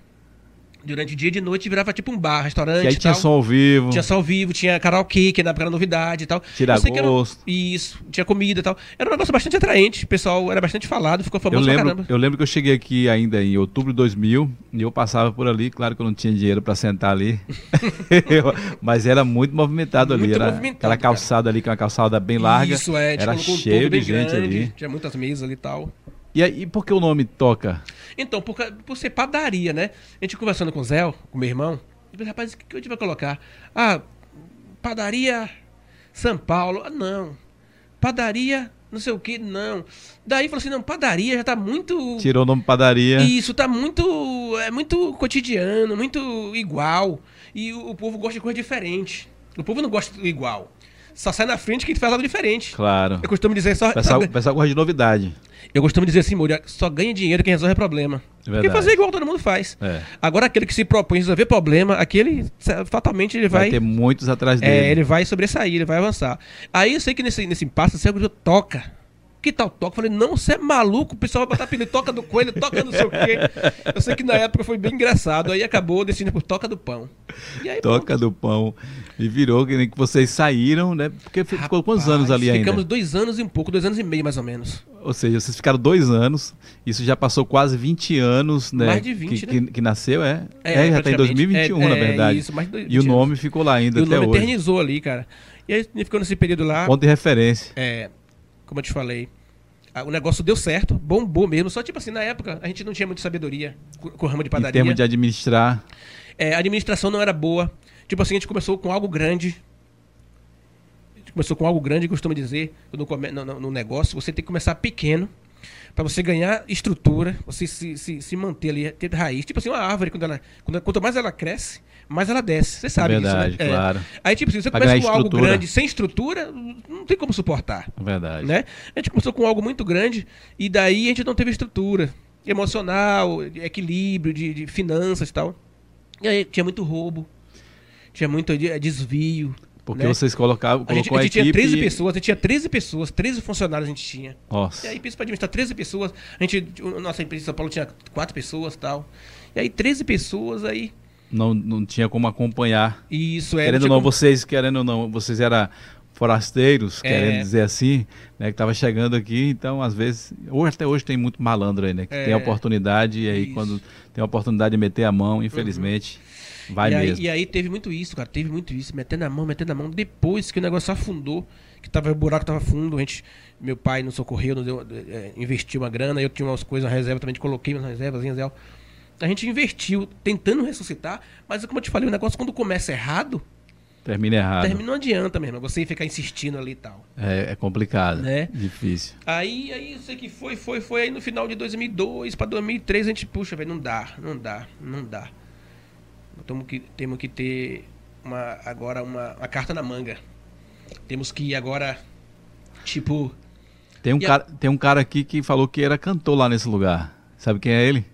Durante o dia e de noite virava tipo um bar, restaurante. E aí tinha tal. som ao vivo. Tinha som ao vivo, tinha karaokê, que era novidade e tal. Tira Eu que era- gosto. Isso, tinha comida e tal. Era um negócio bastante atraente, o pessoal era bastante falado, ficou Eu famoso pra lembro, caramba. eu lembro que eu cheguei aqui ainda em outubro de 2000 e eu passava por ali, claro que eu não tinha dinheiro pra sentar ali, Eu- mas era muito movimentado ali, Muito era movimentado, aquela cara. calçada ali, que é uma calçada bem larga, Isso, é, era cheio de gente grande, ali. Tinha muitas mesas ali e tal. E aí, por que o nome Toca? Então, por, por ser padaria, né? A gente conversando com o Zé, com meu irmão, eu falei, rapaz, o que que a gente vai colocar? Ah, padaria São Paulo. Ah, não. Padaria não sei o que, não. Daí falou assim, não, padaria já tá muito... Tirou o nome Padaria. Isso tá muito. É muito cotidiano, muito igual. E o, o povo gosta de coisa diferente. O povo não gosta igual. Só sai na frente quem faz algo diferente. Claro. Eu costumo dizer só. Pessoal, só- o pessoal gosta de novidade. eu costumo dizer assim, Moura, só ganha dinheiro quem resolve problema. Porque Verdade. fazer igual todo mundo faz. É. Agora aquele que se propõe a resolver problema, aquele fatalmente ele Vai, vai. ter muitos atrás é, dele. ele vai sobressair, ele vai avançar. Aí eu sei que nesse, nesse impasse, você toca. Que tal toca? Eu falei, não, você é maluco, o pessoal vai botar apelido toca do coelho, toca não sei o quê. Eu sei que na época foi bem engraçado. Aí acabou decidindo por toca do pão. E aí, Toca do Pão. E virou que nem que vocês saíram, né? Porque ficou quantos Rapaz, anos ali ainda? Ficamos dois anos e um pouco, dois anos e meio mais ou menos. Ou seja, vocês ficaram dois anos, isso já passou quase 20 anos, né? Mais de 20, que, né? que, que nasceu, é? É, É, já tá em praticamente. 2021, É, na é, verdade. isso, mais de e o 20 nome anos. ficou lá ainda E o até nome hoje. eternizou ali, cara. E aí ficou nesse período lá. Ponto de referência. É, como eu te falei, o negócio deu certo, bombou mesmo. Só tipo assim, na época a gente não tinha muita sabedoria com, o ramo de Em padaria. termos de administrar. É, a administração não era boa. Tipo assim, a gente começou com algo grande. A gente começou com algo grande, costumo dizer, no, no- no- negócio. Você tem que começar pequeno para você ganhar estrutura, você se, se, se manter ali, ter raiz. Tipo assim, uma árvore, quando ela, quando, quanto mais ela cresce, mais ela desce. Você sabe verdade, disso, né? É. claro. Aí, tipo assim, você Pra começa com algo grande sem estrutura, não tem como suportar É Verdade. né? A gente começou com algo muito grande e daí a gente não teve estrutura emocional, de equilíbrio, de, de finanças e tal. E aí tinha muito roubo, tinha muito de- desvio. Porque né? vocês colocavam, A gente, a a, gente tinha equipe... 13 pessoas, a gente tinha 13 pessoas, 13 funcionários a gente tinha. Nossa. E aí, pensa pra administrar 13 pessoas. A gente, nossa empresa em São Paulo tinha 4 pessoas e tal. E aí, 13 pessoas aí. Não, não tinha como acompanhar. Isso é. querendo ou tinha não, como- vocês, querendo ou não, vocês eram forasteiros, É. querendo dizer assim, né? Que tava chegando aqui, então às vezes, hoje, até hoje tem muito malandro aí, né? Que É. tem a oportunidade e aí Isso. quando tem a oportunidade de meter a mão, infelizmente, vai e aí, mesmo. e aí teve muito isso, cara. Teve muito isso. Metendo a mão, metendo a mão. Depois que o negócio afundou, que tava, o buraco tava fundo, a gente, meu pai nos socorreu, nos deu, é, investiu uma grana, eu tinha umas coisas na reserva também, coloquei umas reservas, Zé. A gente investiu tentando ressuscitar, mas como eu te falei, o negócio quando começa errado, Termina errado. termina, não adianta mesmo. Você ficar insistindo ali e tal. É, é complicado, Né? difícil. Aí, aí, eu sei que foi, foi, foi. Aí no final de 2002 para 2003 a gente, puxa, velho, não dá, não dá, não dá. Temos que, temos que ter uma, agora uma, uma carta na manga. Temos que agora, tipo, Tem um, a- cara, tem um cara aqui que falou que era cantor lá nesse lugar. Sabe quem é ele?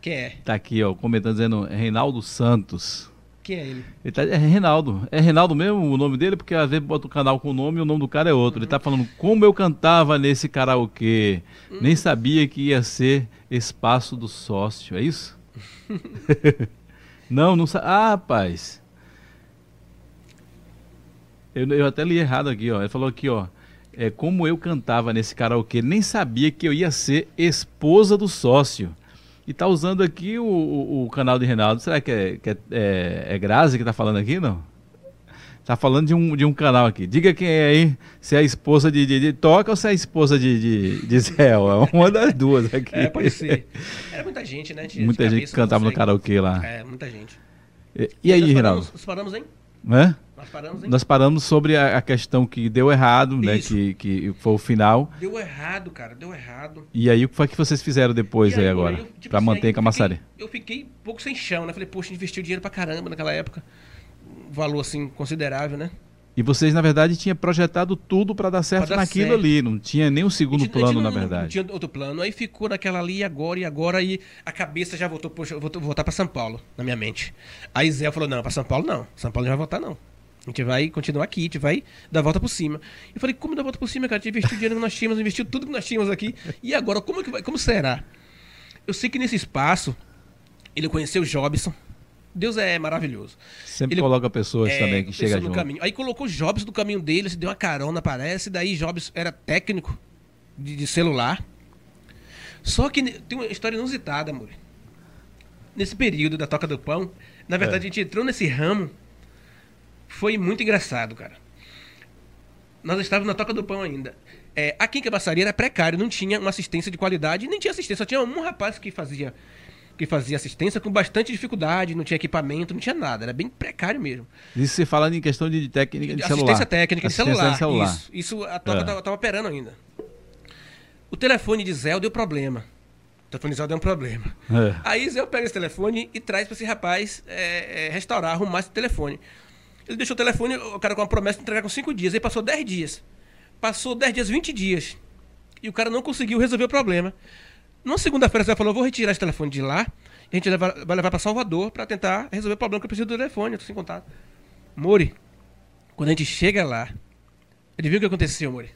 quem é? Tá aqui, ó, comentando dizendo Reinaldo Santos. Quem é ele? Ele tá, é Reinaldo. É Reinaldo mesmo o nome dele? Porque às vezes bota o canal com o nome e o nome do cara é outro. Ele tá falando como eu cantava nesse karaokê. Nem sabia que ia ser espaço do sócio. É isso? não, não sabe. Ah, rapaz. Eu, eu até li errado aqui, ó. Ele falou aqui, ó. É como eu cantava nesse karaokê. Nem sabia que eu ia ser esposa do sócio. E tá usando aqui o, o, o canal de Reinaldo. Será que é, que é, é, é Grazi que tá falando aqui, não? Tá falando de um, de um canal aqui. Diga quem é aí, se é a esposa de, de, de Toca ou se é a esposa de, de, de Zé. É uma das duas aqui. É, pode ser. Era muita gente, né? De- de Muita gente cabeça, que cantava no karaokê lá. É, muita gente. E, e aí, nós Reinaldo? paramos, nós paramos, hein? Hã? Nós paramos, hein? Nós paramos sobre a, a questão que deu errado, né? Isso. Que, que foi o final. Deu errado, cara, deu errado. E aí, o que foi que vocês fizeram depois E aí, aí, agora? eu, tipo pra assim, manter a Camaçari? Eu fiquei, um pouco sem chão, né? Falei, poxa, gente investiu dinheiro pra caramba naquela época. Um valor, assim, considerável, né? E vocês, na verdade, tinham projetado tudo para dar certo dar naquilo certo. ali. Não tinha nem o segundo gente- plano, não- na Não verdade. tinha outro plano. Aí ficou naquela ali agora, e agora, e a cabeça já voltou, poxa, vou voltar pra São Paulo, na minha mente. Aí Zé falou, não, pra São Paulo não. São Paulo não vai voltar, não. A gente vai continuar aqui, a gente vai dar a volta por cima. Eu falei, como dar a volta por cima, cara? A gente investiu o dinheiro que nós tínhamos, investiu tudo que nós tínhamos aqui. E agora, como, que vai, como será? Eu sei que nesse espaço, ele conheceu o Jobson. Deus é maravilhoso. Sempre ele- coloca pessoas É, também que chegam no junto. caminho. Aí colocou Jobs do caminho dele, se deu uma carona, parece. Daí Jobs era técnico de, de celular. Só que tem uma história inusitada, amor. Nesse período da Toca do Pão, na verdade É. a gente entrou nesse ramo. Foi muito engraçado, cara. Nós estávamos na Toca do Pão ainda. É, aqui em Cabaçaria era precário, não tinha uma assistência de qualidade, nem tinha assistência, só tinha um rapaz que fazia que fazia assistência com bastante dificuldade, não tinha equipamento, não tinha nada, era bem precário mesmo. Isso você fala em questão de técnica de assistência celular. técnica de Assistência celular. de celular. Isso, isso a Toca É. tava, tava operando ainda. O telefone de Zé deu problema. O telefone de Zé deu um problema. É. Aí Zé pega esse telefone e traz pra esse rapaz é, é, restaurar, arrumar esse telefone. Ele deixou o telefone, o cara com uma promessa de entregar com 5 dias. Aí passou 10 dias. Passou 10 dias, 20 dias. E o cara não conseguiu resolver o problema. Numa segunda-feira, Zé falou: vou retirar esse telefone de lá. A gente leva- vai levar pra Salvador pra tentar resolver o problema que eu preciso do telefone. Eu tô sem contato. Mori, quando a gente chega lá, adivinha o que aconteceu, Mori?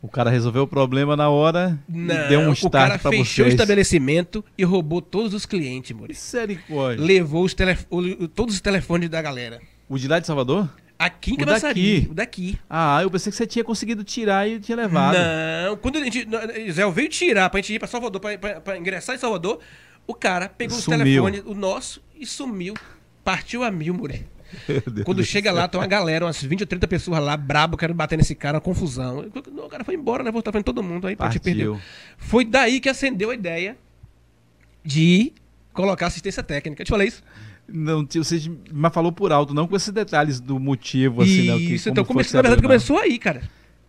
O cara resolveu o problema na hora Não, deu um o start cara pra fechou o vocês. estabelecimento e roubou todos os clientes, Mori. Misericórdia. Levou os telef- o- todos os telefones da galera. O de lá de Salvador? Aqui em Camaçari. daqui. O daqui. Ah, eu pensei que você tinha conseguido tirar e tinha levado. Não, quando a gente. Zé veio tirar pra gente ir pra Salvador, pra, pra- pra ingressar em Salvador, o cara pegou Sumiu. os telefones, o nosso, e sumiu. Partiu a mil, Muri. Quando do chega lá, tem uma galera, umas 20 ou 30 pessoas lá, brabo, querendo bater nesse cara, uma confusão. O cara foi embora, né? Voltar vendo todo mundo aí, pra te perder. Partiu. Foi daí que acendeu a ideia de colocar assistência técnica. Eu te falei isso? Não, você mas falou por alto, não com esses detalhes do motivo, assim, né? que- Isso, como então foi come- que na verdade não. começou aí, cara.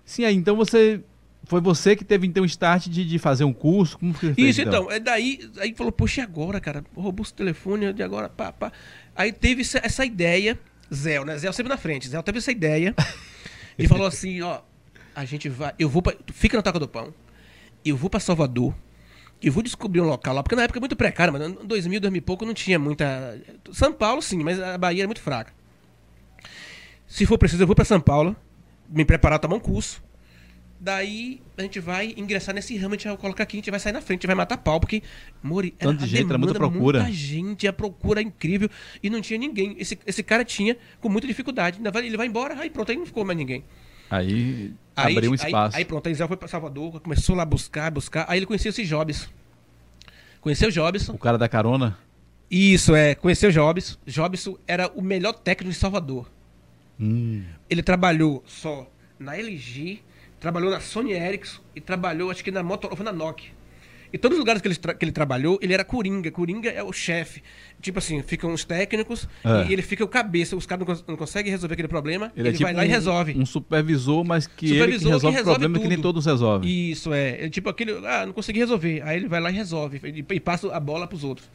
Sim, aí então você. Foi você que teve então o start de, de fazer um curso? Como que você fez, Isso, então, é daí, aí falou, poxa, e agora, cara? Roubou o telefone, de agora, pá, pá. Aí teve essa, essa ideia, Zé, né? Zé sempre na frente, Zé teve essa ideia e falou assim, ó, a gente vai, eu vou pra, tu fica na Toca do Pão, eu vou pra Salvador, eu vou descobrir um local lá, porque na época é muito precário, em 2000, 2000 e pouco não tinha muita... São Paulo sim, mas a Bahia era muito fraca. Se for preciso, eu vou pra São Paulo, me preparar, tomar um curso. Daí a gente vai ingressar nesse ramo, a gente vai colocar aqui, a gente vai sair na frente, a gente vai matar pau, porque, Mori, Tanto de a gente, era muita procura. Muita gente, a procura é incrível e não tinha ninguém. Esse, esse cara tinha com muita dificuldade. Ele vai embora, aí pronto, aí não ficou mais ninguém. Aí, Aí, abriu um aí- espaço. Aí, pronto, a Isel foi pra Salvador, começou lá a buscar, buscar. Aí ele conheceu esse Jobs. Conheceu o Jobson. O cara da carona. Isso, é, conheceu o Jobs. Jobson era o melhor técnico de Salvador. Hum. Ele trabalhou só na LG, trabalhou na Sony Ericsson e trabalhou, acho que na Motorola, foi na Nokia. E todos os lugares que ele, que ele trabalhou, ele era coringa. Coringa é o chefe. Tipo assim, ficam os técnicos É. e ele fica o cabeça. Os caras não, cons- não conseguem resolver aquele problema, Ele, ele, é tipo vai lá e um- resolve. Um supervisor, mas que ele que Supervisor que resolve o resolve problema que nem tudo. todos resolvem. Isso, é. Ele, tipo aquele. Ah, não consegui resolver. Aí ele vai lá e resolve. E, e passa a bola pros outros.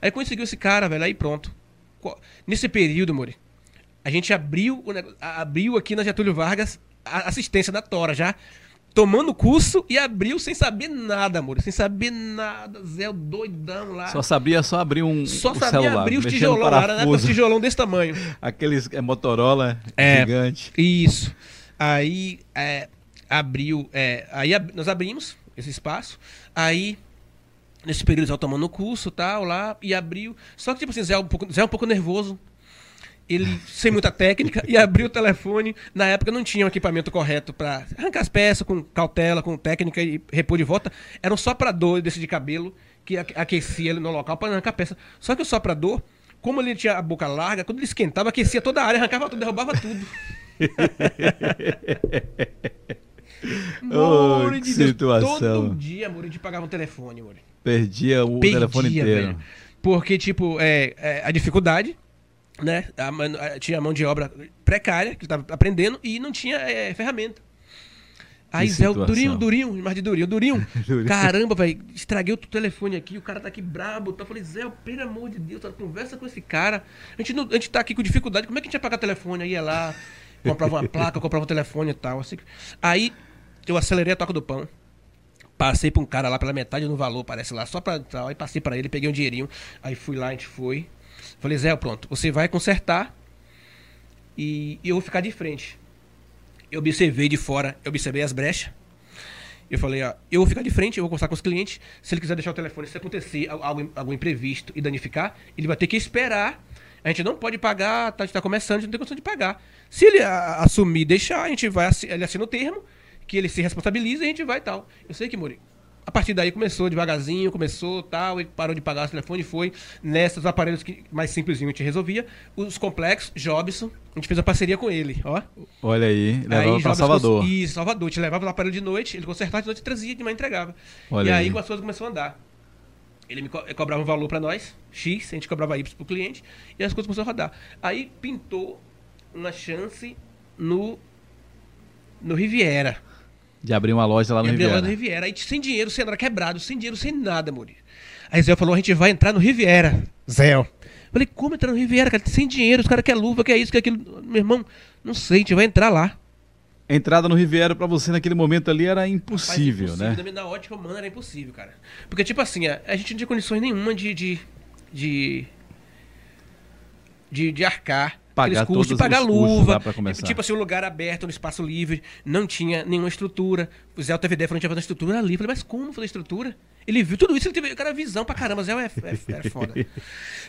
Aí conseguiu esse cara, velho, aí pronto. Nesse período, Mori, a gente abriu, abriu aqui na Getúlio Vargas a assistência da Tora já. Tomando curso e abriu sem saber nada, amor. Sem saber nada. Zé, o doidão lá. Só sabia só abrir um Só sabia celular, abrir os tijolão lá. Era parafuso. tijolão desse tamanho. Aqueles é, Motorola É. gigante. Isso. Aí é, abriu. é, aí ab- nós abrimos esse espaço. Aí, nesse período, Zé tomando curso e tal, lá, e abriu. Só que, tipo assim, Zé é um pouco, Zé é um pouco nervoso. Ele, sem muita técnica, e abriu o telefone. Na época não tinha um equipamento correto para arrancar as peças com cautela, com técnica e repor de volta. Era um soprador desse de cabelo que aque- aquecia ele no local para arrancar a peça. Só que o soprador, como ele tinha a boca larga, quando ele esquentava, aquecia toda a área, arrancava tudo, derrubava tudo. Oh, Amor que de Deus, situação. Todo dia, gente pagava um telefone, amor. Perdia o Perdia, telefone inteiro. velho. Porque, tipo, é, é, a dificuldade, né? A a- tinha mão de obra precária, que estava aprendendo, e não tinha é, ferramenta. Aí, Zé. Durinho, Durinho, mais de Durinho, Durinho, Durinho. caramba, velho, estraguei o telefone aqui, o cara tá aqui brabo. Tá? Eu falei, Zé, pelo amor de Deus, tá, conversa com esse cara. A gente, não, a gente tá aqui com dificuldade, como é que a gente ia pagar telefone? Aí ia lá, comprava uma placa, comprava um telefone e tal. Assim. Aí eu acelerei a toca do pão. Passei pra um cara lá pela metade do valor, parece lá, só pra tal. Aí passei pra ele, peguei um dinheirinho. Aí fui lá, a gente foi. Falei, Zé, pronto, você vai consertar e eu vou ficar de frente. Eu observei de fora, eu observei as brechas. Eu falei, ó, eu vou ficar de frente, eu vou conversar com os clientes. Se ele quiser deixar o telefone, se acontecer al- algo, algo imprevisto e danificar, ele vai ter que esperar. A gente não pode pagar, tá, a gente tá começando, a gente não tem condição de pagar. Se ele a- assumir deixar, a gente vai, ele assina o termo, que ele se responsabiliza e a gente vai e tal. Eu sei que, Mori. A partir daí começou devagarzinho, começou tal, e parou de pagar o telefone e foi. Nessas aparelhos que mais simplesinho a gente resolvia. Os complexos, Jobson, a gente fez a parceria com ele, ó. Olha aí, levava Aí pra Salvador. cons- Isso, Salvador. Te levava lá aparelho de noite, ele consertava de noite, trazia de manhã entregava. Olha e aí, aí. as coisas começou a andar. Ele me co- cobrava um valor pra nós, X, a gente cobrava Y pro cliente, e as coisas começaram a rodar. Aí pintou uma chance no no Riviera. De abrir uma loja lá no abri lá Riviera. no Riviera. Aí sem dinheiro, sem nada, quebrado, sem dinheiro, sem nada, Muri. Aí Zé falou, a gente vai entrar no Riviera. Zé. Falei, como entrar no Riviera, cara? Sem dinheiro, os caras querem luva, quer isso, quer aquilo. Meu irmão, não sei, a gente vai entrar lá. Entrada no Riviera pra você naquele momento ali era Rapaz, impossível, né? Na, na ótica humana era impossível, cara. Porque, tipo assim, a, a gente não tinha condições nenhuma de. de. de, de, de arcar. Pagar custos, todos pagar luva. Tipo assim, um lugar aberto, no espaço livre, não tinha nenhuma estrutura. O Zé ideia, falou que tinha fazer estrutura ali. Eu falei, mas como fazer estrutura? Ele viu tudo isso, ele teve, cara, visão pra caramba, Zé é, é, é foda.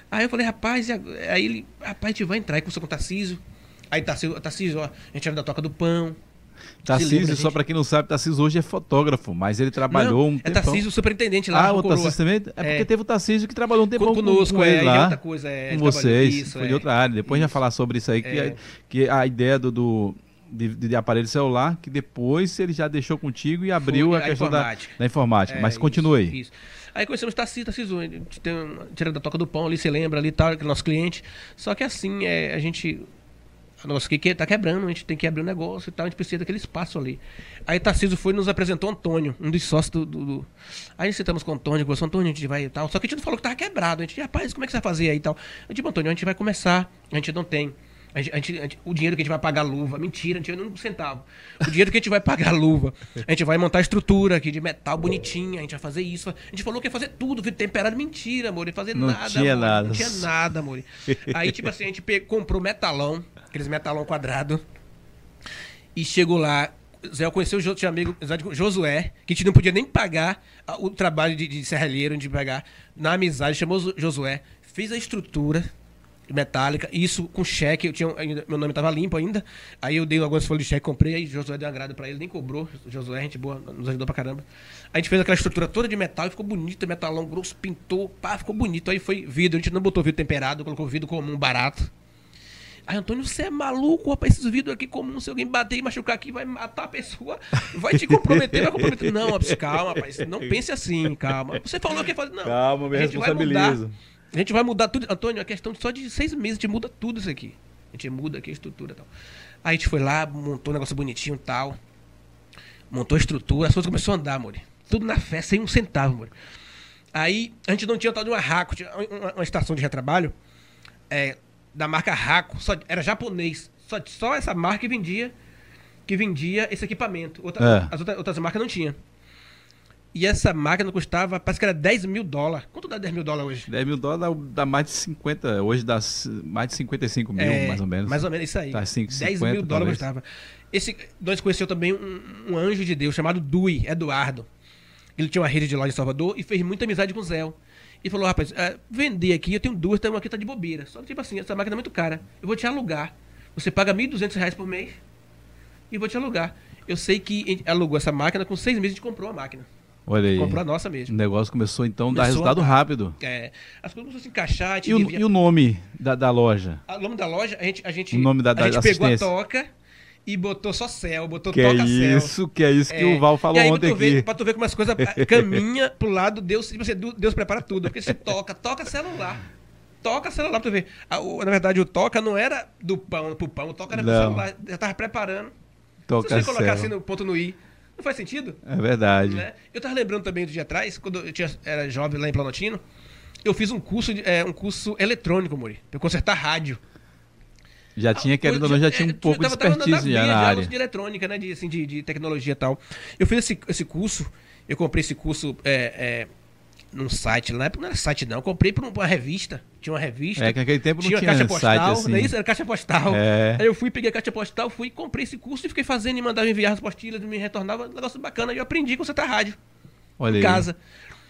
aí eu falei, rapaz, aí ele, rapaz, a gente vai entrar. Aí começou com o Tarcísio. Aí Tarcísio, Tarcísio, ó, a gente era da Toca do Pão. Se Tarcísio, só pra quem não sabe, Tarcísio hoje é fotógrafo, mas ele trabalhou Não, um É tempão. Tarcísio, o superintendente lá. Ah, o. Tarcísio também? É porque É. teve o Tarcísio que trabalhou um tempo Com- conosco, com é, ele aí lá, outra coisa, é, com vocês, isso, foi é. de outra área. Depois a gente vai Isso. falar sobre isso aí, que, É. a, que a ideia do, do- de, de aparelho celular, que depois ele já deixou contigo e abriu Foi a a questão da, informática. da informática. É, Mas isso, continua aí. Isso. Aí conhecemos Tarcísio, Tarcísio, tirando da toca do pão ali, você lembra ali, tal, que é nosso cliente. Só que assim, é, a gente. Nossa que, que tá quebrando, a gente tem que abrir um negócio e tal, a gente precisa daquele espaço ali. Aí Tarcísio foi e nos apresentou Antônio, um dos sócios do. do, do... Aí sentamos com o Antônio, conversou, Antônio, a gente vai e tal. Só que a gente não falou que tava quebrado. A gente, rapaz, como é que você vai fazer aí e tal? Eu digo, Antônio, a gente vai começar, a gente não tem A gente, a gente- o dinheiro que a gente vai pagar a luva, mentira, não tinha um centavo. O dinheiro que a gente vai pagar a luva, a gente vai montar a estrutura aqui de metal bonitinha, a gente vai fazer isso. A gente falou que ia fazer tudo, vidro temperado, mentira, amor, ia fazer Não nada. tinha amor, nada. Não tinha nada, amor. Aí, tipo assim, a gente comprou metalão, aqueles metalão quadrado, e chegou lá. Zé conheceu o tinha amigo Josué, que a gente não podia nem pagar o trabalho de, de serralheiro, de pagar. Na amizade, chamou Josué, fez a estrutura metálica, isso com cheque, eu tinha, meu nome estava limpo ainda. Aí eu dei algumas folhas de cheque, comprei, aí Josué deu um agrado pra ele, nem cobrou. Josué, gente boa, nos ajudou pra caramba. A gente fez aquela estrutura toda de metal e ficou bonito, metalão grosso, pintou, pá, ficou bonito. Aí foi vidro, a gente não botou vidro temperado, colocou vidro comum barato. Aí, Antônio, você é maluco, rapaz, esses vidros aqui comum, se alguém bater e machucar aqui, vai matar a pessoa, vai te comprometer, vai comprometer. Não, rapaz, calma, rapaz, não pense assim, calma. Você falou que ia fazer, não. Calma, me a gente vai responsabilizo. mudar. A gente vai mudar tudo. Antônio, é questão de só de seis meses, a gente muda tudo isso aqui. A gente muda aqui a estrutura e tal. Aí a gente foi lá, montou um negócio bonitinho e tal. Montou a estrutura, as coisas começaram a andar, amor. Tudo na fé, sem um centavo, amor. Aí a gente não tinha tal de uma Raco, tinha uma, uma estação de retrabalho é, da marca Raco, só, era japonês. Só, só essa marca que vendia, que vendia esse equipamento. Outra- É. As outras, outras marcas não tinha. E essa máquina custava, parece que era 10 mil dólares. Quanto dá 10 mil dólares hoje? 10 mil dólares dá, mais de 50, hoje dá mais de 55 mil, É, mais ou menos. Mais ou menos isso aí. Tá, 5, 10 50 mil dólares custava. Esse, nós conheceu também um, um anjo de Deus chamado Dui, Eduardo. Ele tinha uma rede de loja em Salvador e fez muita amizade com o Zé. E falou, rapaz, é, vender aqui, eu tenho duas, tem uma aqui tá de bobeira. Só que, tipo assim, essa máquina é muito cara. Eu vou te alugar. Você paga 1.200 reais por mês e vou te alugar. Eu sei que alugou essa máquina, com seis meses a gente comprou a máquina. Olha aí. Comprou a nossa O mesmo. negócio começou então a dar a resultado dar. rápido. É, as coisas começaram a se encaixar, a E o, vivia- e o nome da, da loja? O nome da loja, a gente, a gente, O nome da- a da gente pegou a toca e botou só céu, botou Que é toca céu. isso, que é isso que É, o Val falou aí, ontem pra ver, aqui. Pra tu ver como as coisas caminha pro lado, Deus, tipo assim, Deus prepara tudo. Porque se toca, toca celular. Toca celular pra tu ver. A- o- na verdade, o toca não era do pão pro pão, o toca era pro Não. celular. Já tava preparando. Toca se você colocar assim no ponto no i, não faz sentido? É verdade. né? Eu tava lembrando também do dia atrás, quando eu tinha- era jovem lá em Planotino, eu fiz um curso, de, é, um curso eletrônico, Muri, pra eu consertar rádio. Já tinha, querendo ou não, já tinha um É, pouco de tava- andando expertise já na de área. de eletrônica, né? De, assim, de, de tecnologia e tal. Eu fiz esse, esse curso, eu comprei esse curso é, é, num site, na época não era site não, eu comprei por uma revista. Tinha uma revista. É que naquele tempo não tinha, tinha caixa site postal, assim. não é isso? Era caixa postal. É. Aí eu fui, peguei a caixa postal, fui, comprei esse curso e fiquei fazendo e mandava enviar as postilhas, me retornava, um negócio bacana. E eu aprendi com consertar rádio Olha em aí. casa.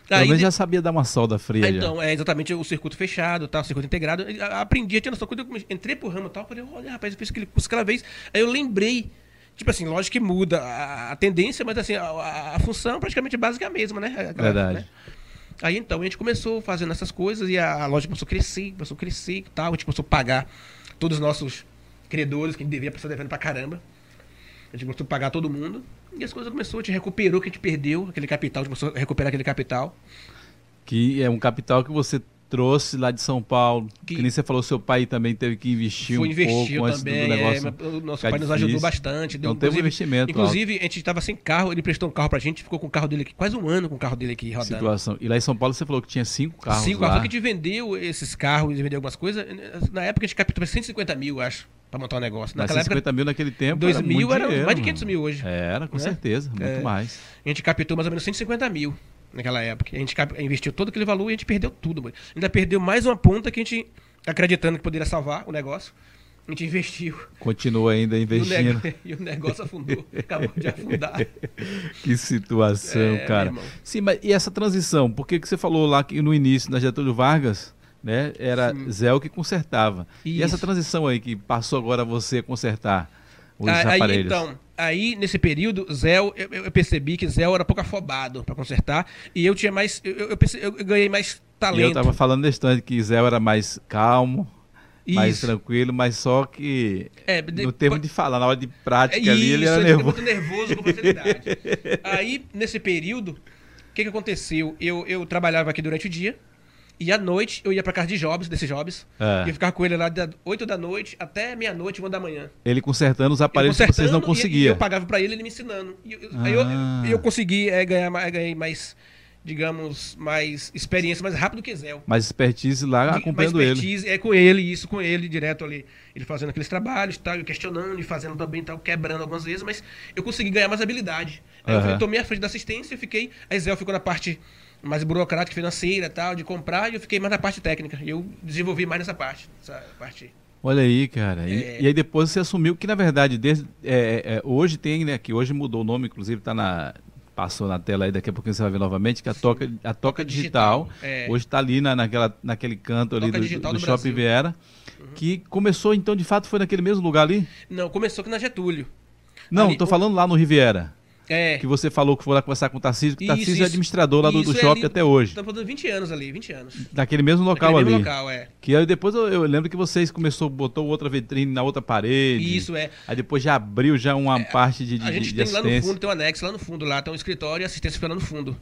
Pelo Aí de- já sabia dar uma solda fria. ah, já. Então, é exatamente o circuito fechado, tá, o circuito integrado. Eu Aprendi, eu tinha noção. Quando eu entrei pro ramo e tal, eu falei, olha, rapaz, eu fiz aquele curso aquela vez. Aí eu lembrei, tipo assim, lógico que muda a, a tendência, mas assim, a, a- a função praticamente básica é a mesma, né? Aquela- Verdade. né? Aí então, a gente começou fazendo essas coisas e a, a loja começou a crescer, começou a crescer e tal. A gente começou a pagar todos os nossos credores, que a gente devia estar devendo pra caramba. A gente começou a pagar todo mundo. E as coisas começaram, a gente recuperou o que a gente perdeu, aquele capital, a gente começou a recuperar aquele capital. Que é um capital que você trouxe lá de São Paulo. Que, Que- nem você falou, seu pai também teve que investir um investiu pouco também. negócio. é, nosso pai nos ajudou bastante. Então teve um investimento Inclusive, a gente estava sem carro, ele prestou um carro pra gente, ficou com o carro dele aqui, quase um ano com o carro dele aqui rodando. situação. E lá em São Paulo você falou que tinha cinco carros Cinco carros que a gente vendeu esses carros e vendeu algumas coisas. Na época a gente captou 150 mil, acho, pra montar um negócio. Mas Naquela época, 50 mil naquele tempo 2 era mil muito era dinheiro, mais de mano. 500 mil hoje. Era, com né? certeza. Muito É. mais. A gente captou mais ou menos 150 mil naquela época. A gente investiu todo aquele valor e a gente perdeu tudo. mano. Ainda perdeu mais uma ponta que a gente, acreditando que poderia salvar o negócio, a gente investiu. Continua ainda E o, investindo. e o negócio afundou. Acabou de afundar. Que situação, É, cara. Sim, mas e essa transição? Por que, que você falou lá que no início, na Getúlio Vargas, né, era Sim. Zé o que consertava. E essa Isso. transição aí que passou agora você a consertar os aí, aparelhos? então, aí nesse período, Zé, eu, eu percebi que Zé era pouco afobado pra consertar. E eu tinha mais. Eu, eu, perce- eu ganhei mais E talento. eu tava falando distante que Zé era mais calmo, mais Isso. tranquilo, mas só que É, de- no termo pode- de falar, na hora de prática É ali, ele era ele nervoso. muito nervoso com facilidade. Aí, nesse período, o que, que aconteceu? Eu, eu trabalhava aqui durante o dia. E à noite eu ia pra casa de Jobs, desse Jobs. É. E eu ficava com ele lá das 8 da noite até meia-noite, uma da manhã. Ele consertando os Eu aparelhos que vocês não consertando e- E, conseguiam. eu pagava pra ele, ele me ensinando. E eu, aí eu, Ah. eu consegui é, ganhar mais, ganhei mais digamos, mais experiência, mais rápido que Zé. Mais expertise lá De- acompanhando mais ele. expertise, É com ele, isso com ele, direto ali. Ele fazendo aqueles trabalhos, tal, eu questionando e fazendo também, tal, quebrando algumas vezes, mas eu consegui ganhar mais habilidade. Aí Aham. eu tomei a frente da assistência, eu fiquei. A Zé ficou na parte mais burocrática, financeira, tal, de comprar, e eu fiquei mais na parte técnica. E eu desenvolvi mais nessa parte. Essa parte. Olha aí, cara. E, É. e aí depois você assumiu que, na verdade, desde, é, é, hoje tem, né? Que hoje mudou o nome, inclusive tá na. Passou na tela aí, daqui a pouquinho você vai ver novamente, que a Toca, a toca Digital, é. hoje está ali na, naquela, naquele canto ali do, do do Shopping. Viera, que começou, então, de fato, foi naquele mesmo lugar ali? Não, começou aqui na Getúlio. Não, Ali, tô o- falando lá no Riviera, É. que você falou que foi lá conversar com o Tarcísio, que o Isso, Tarcísio é isso. administrador lá do, do é shopping ali- até hoje, Estamos falando 20 anos ali, 20 anos. naquele mesmo local Naquele ali. mesmo local, é. Que aí depois eu, eu lembro que vocês começou, botou outra vitrine na outra parede. Isso, é. Aí depois já abriu já uma parte de, de, A gente de tem lá no fundo, tem um anexo lá no fundo, lá tem um escritório e assistência fica lá no fundo.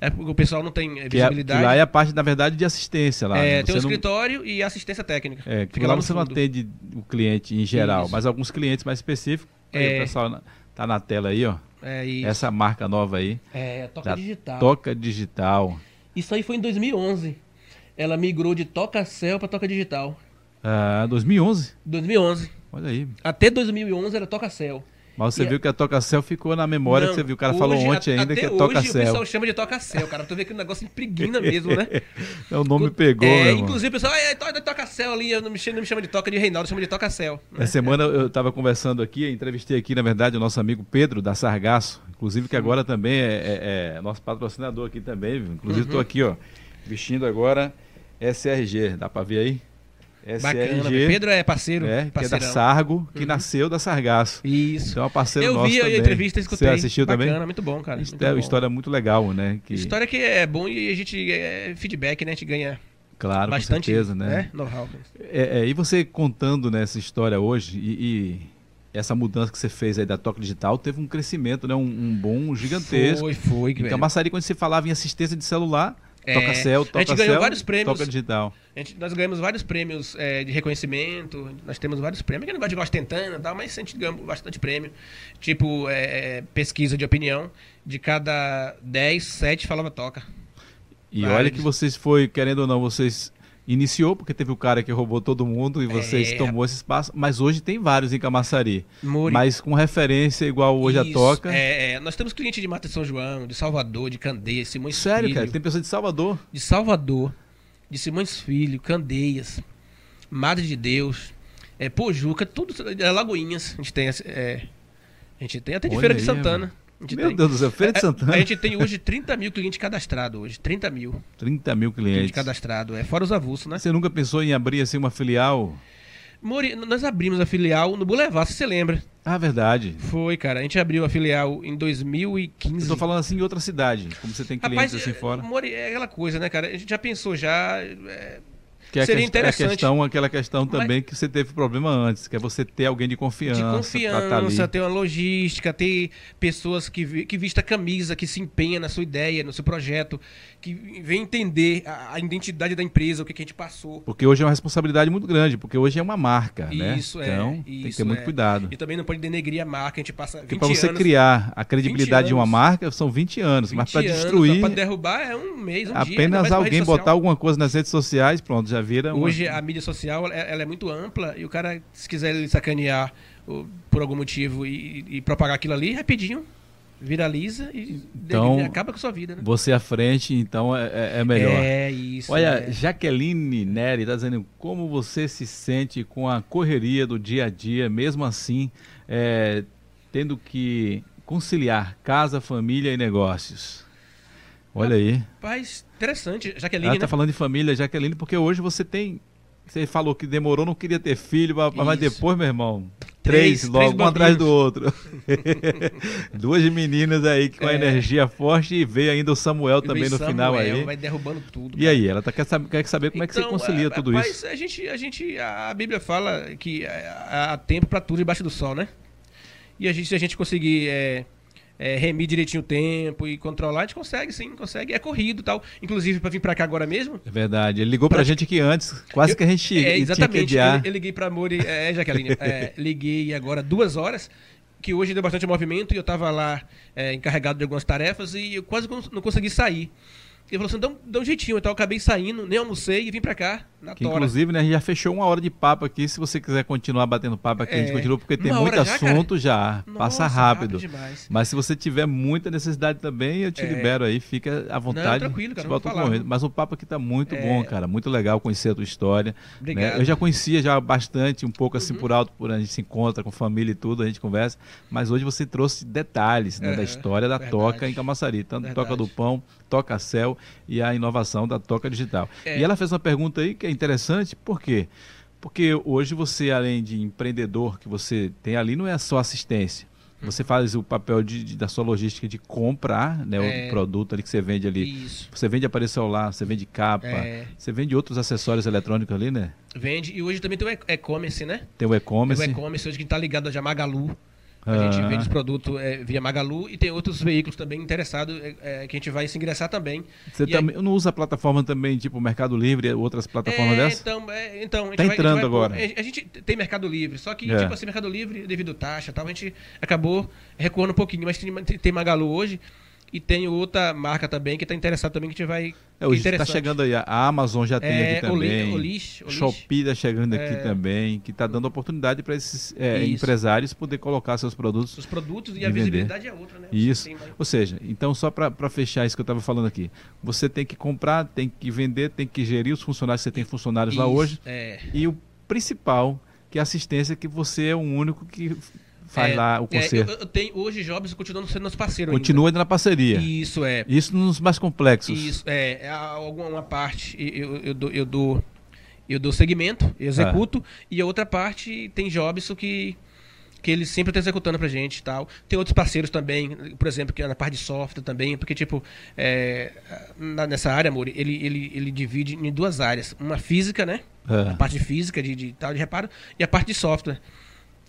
É porque o pessoal não tem eh, que, é, que visibilidade. lá é a parte, na verdade, de assistência lá. É, né? tem um não- escritório e assistência técnica. É, porque lá você não fundo. atende o cliente em geral, Isso. mas alguns clientes mais específicos. Aí É. o pessoal na- tá na tela aí, ó. É, isso. Essa marca nova aí. É, Toca Digital. Toca Digital. Isso aí foi em 2011. Ela migrou de Toca Cell para Toca Digital. Ah, 2011. 2011. Olha aí. Até 2011 era Toca Cell. Mas você E- viu que a Toca Cell ficou na memória Não, que você viu. O cara falou hoje, ontem a- ainda que é Toca hoje o pessoal chama de Toca Cell, cara. Tu vê que o negócio impregna mesmo, né? É, o nome pegou, é, inclusive o pessoal, ai, to- Toca Cell ali, eu não me, não me chama de Toca de Reinaldo, chama de Toca Cell. Essa semana eu estava conversando aqui, entrevistei aqui, na verdade, o nosso amigo Pedro da Sargaço, inclusive que agora também é, é- é nosso patrocinador aqui também, viu? inclusive Uhum. estou aqui, ó, vestindo agora SRG, dá para ver aí? Bacana. SRG, Pedro é parceiro, é, que é da. Sargo, que nasceu da Sargaço. Isso. Então é um parceiro Eu nosso vi a também. entrevista, escutei. Você assistiu Bacana, também? muito bom, cara. Muito é uma história muito legal, né? Que, História que é bom e a gente é feedback, né? A gente ganha claro, bastante com certeza, né? know-how. É, é, e você contando nessa história hoje e, e essa mudança que você fez aí da Toca Digital teve um crescimento, né? Um, um bom gigantesco. Foi, foi. Em velho. Camaçari, quando você falava em assistência de celular, É, toca cel, a toca gente ganhou cel, vários prêmios. toca digital. A gente- nós ganhamos vários prêmios é, de reconhecimento, nós temos vários prêmios, que eu não gosto de tentando e tal, mas a gente ganhou bastante prêmio. Tipo, é, pesquisa de opinião, de cada 10, 7 falava toca. E olha que vocês foi, querendo ou não, vocês iniciou, porque teve o cara que roubou todo mundo e vocês É. tomou esse espaço, mas hoje tem vários em Camaçari. Mori. Mas com referência igual hoje a Isso, toca. É, é, nós temos cliente de Mata de São João, de Salvador, de Candeias, Simões Sério, Filho, cara, tem pessoa de Salvador. de Salvador, de Simões Filho, Candeias, Madre de Deus, é, Pojuca, tudo, é, Lagoinhas, a gente tem, é, a gente tem até de Olha Feira de aí, Santana. mano. A Meu tem. Deus do céu, Feira de É, Santana. A gente tem hoje 30 mil clientes cadastrados hoje. 30 mil 30 mil clientes clientes. cadastrados. É, fora os avulsos, né? Você nunca pensou em abrir assim uma filial? Mori, nós abrimos a filial no Boulevard, se você lembra. Ah, verdade. Foi, cara. A gente abriu a filial em Eu 2015. tô falando assim em outra cidade, como você tem clientes Rapaz, assim é, fora. Mori, é aquela coisa, né, cara? A gente já pensou já. é, Que é, seria é interessante. questão, aquela questão Mas- também que você teve problema antes, que é você ter alguém de confiança. de tá confiança, ali. ter uma logística, ter pessoas que, que vista a camisa, que se empenha na sua ideia, no seu projeto, que vem entender a, a identidade da empresa, o que, que a gente passou. Porque hoje é uma responsabilidade muito grande, porque hoje é uma marca, né? Isso, é, Então tem que isso, ter muito é. cuidado. E também não pode denegrir a marca, a gente passa 20 Porque para você anos. criar a credibilidade de uma marca são 20 anos, mas 20 para anos, destruir Pra derrubar é um mês, um dia. apenas mais com a rede alguém botar alguma coisa nas redes sociais, pronto, já vira uma... Hoje a mídia social ela é muito ampla e o cara, se quiser ele sacanear por algum motivo e, e propagar aquilo ali, rapidinho viraliza e Então, acaba com a sua vida, né? Você à frente, então é, é- é melhor. É isso. Olha, é. Jaqueline Neri está dizendo como você se sente com a correria do dia a dia, mesmo assim, é, tendo que conciliar casa, família e negócios. Olha aí. Rapaz, interessante. Jaqueline, Ela né? está falando de família, Jaqueline, porque hoje você tem. Você falou que demorou, não queria ter filho, mas Isso. depois, meu irmão, Três- três, logo três um atrás do outro. Duas meninas aí com a É. energia forte e veio ainda o Samuel também no final Samuel, aí. Vai derrubando tudo. E aí, ela tá, quer, saber, quer saber como é que você Então, concilia é, tudo rapaz, isso. A gente, a gente, a Bíblia fala que é, há tempo para tudo debaixo do sol, né? E a gente, se a gente conseguir é, é, remir direitinho o tempo e controlar, a gente consegue, sim, consegue. É corrido e tal. Inclusive, para vir para cá agora mesmo. É verdade. Ele ligou pra Pra- gente aqui antes, quase eu- que a gente é, tinha que exatamente. Eu, eu liguei para Mori, é, Jaqueline, é, liguei agora duas horas. que hoje deu bastante movimento e eu estava lá é, encarregado de algumas tarefas e eu quase não consegui sair. Ele falou assim, dá um, dá um jeitinho. Então eu acabei saindo, nem almocei e vim pra cá, na que, tora. Inclusive, né, a gente já fechou uma hora de papo aqui. Se você quiser continuar batendo papo aqui, é, a gente é, continua, porque tem muito já, assunto já. Nossa, Passa rápido. rápido Mas se você tiver muita necessidade também, eu te é. libero aí, fica à vontade. Não, tranquilo, cara. Falar, Mas o papo aqui tá muito é. bom, cara. Muito legal conhecer a tua história. Né? Obrigado. Né? Eu já conhecia já bastante, um pouco assim uhum. por alto, por a gente se encontra com família e tudo, a gente conversa. Mas hoje você trouxe detalhes né, da história da Verdade. Toca em Camaçari. Tanto Verdade. Toca do Pão, Toca Céu e a inovação da Toca Digital. É. E ela fez uma pergunta aí que é interessante, por quê? Porque hoje você, além de empreendedor que você tem ali, não é só assistência. Hum. Você faz o papel de, de, da sua logística de comprar né, é. o produto ali que você vende ali. Isso. Você vende aparelho celular, você vende capa, é. você vende outros acessórios eletrônicos ali, né? Vende. E hoje também tem o e-commerce, né? Tem o e-commerce. Tem o e-commerce hoje que está ligado a Magalu. A gente vende os produtos é, via Magalu e tem outros veículos também interessados é, é, que a gente vai se ingressar também. Você também aí... não usa plataforma também, tipo Mercado Livre, outras plataformas é, dessas? Então, é, então tá vai, entrando vai, agora. A gente tem Mercado Livre, só que, é. tipo assim, Mercado Livre, devido taxa tal, a gente acabou recuando um pouquinho, mas tem, tem Magalu hoje. E tem outra marca também que está interessada também que a gente vai. É, hoje está chegando aí. A Amazon já tem é, aqui também. Olish, Olish. Shopee está chegando aqui é. também, que está dando oportunidade para esses é, empresários poder colocar seus produtos. Os produtos e a visibilidade é outra, né? Isso. Ou seja, então só para fechar isso que eu estava falando aqui, você tem que comprar, tem que vender, tem que gerir os funcionários. Você tem funcionários isso, lá hoje. É. E o principal, que é a assistência, que você é o único que faz é, lá o conserto. É, eu, eu, tenho, hoje Jobs continua sendo nosso parceiro Continua ainda na parceria. Isso, é. Isso nos mais complexos. Isso, é. é alguma parte eu, eu, dou, eu dou eu dou segmento, executo, ah. e a outra parte tem Jobs que que ele sempre está executando pra gente e tal. Tem outros parceiros também, por exemplo, que é na parte de software também, porque, tipo, é, na, nessa área, amor, ele, ele, ele divide em duas áreas. Uma física, né? Ah. A parte física de, de tal de reparo, e a parte de software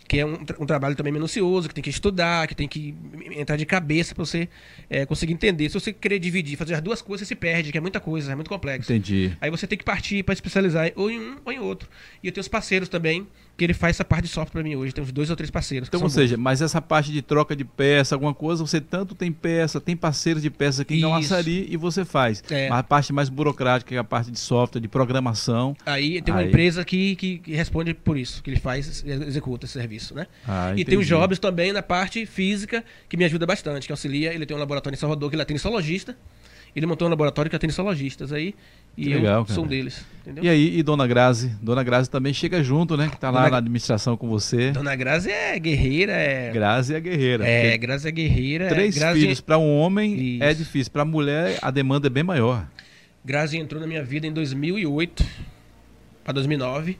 que é um, um, trabalho também minucioso, que tem que estudar, que tem que entrar de cabeça para você é, conseguir entender. Se você querer dividir, fazer as duas coisas, você se perde, que é muita coisa, é muito complexo. Entendi. Aí você tem que partir para especializar ou em um ou em outro. E eu tenho os parceiros também, que ele faz essa parte de software para mim hoje. Tem uns dois ou três parceiros. Então, ou seja, mas essa parte de troca de peça, alguma coisa, você tanto tem peça, tem parceiros de peça aqui em Camaçari e você faz. É. Mas a parte mais burocrática, que é a parte de software, de programação. Aí tem uma aí... empresa que, que, responde por isso, que ele faz, executa esse serviço, né? Ah, e tem o Jobs também na parte física, que me ajuda bastante, que auxilia. Ele tem um laboratório em Salvador que ele atende só lojista. Ele montou um laboratório que atende só lojistas aí. E legal, eu cara. sou um deles. Entendeu? E aí, e Dona Grazi? Dona Grazi também chega junto, né? Que tá lá Dona... na administração com você. Dona Grazi é guerreira. É... Grazi é guerreira. É. Grazi é guerreira. Três Grazi... filhos para um homem Isso. é difícil. Para mulher, a demanda é bem maior. Grazi entrou na minha vida em 2008 para 2009.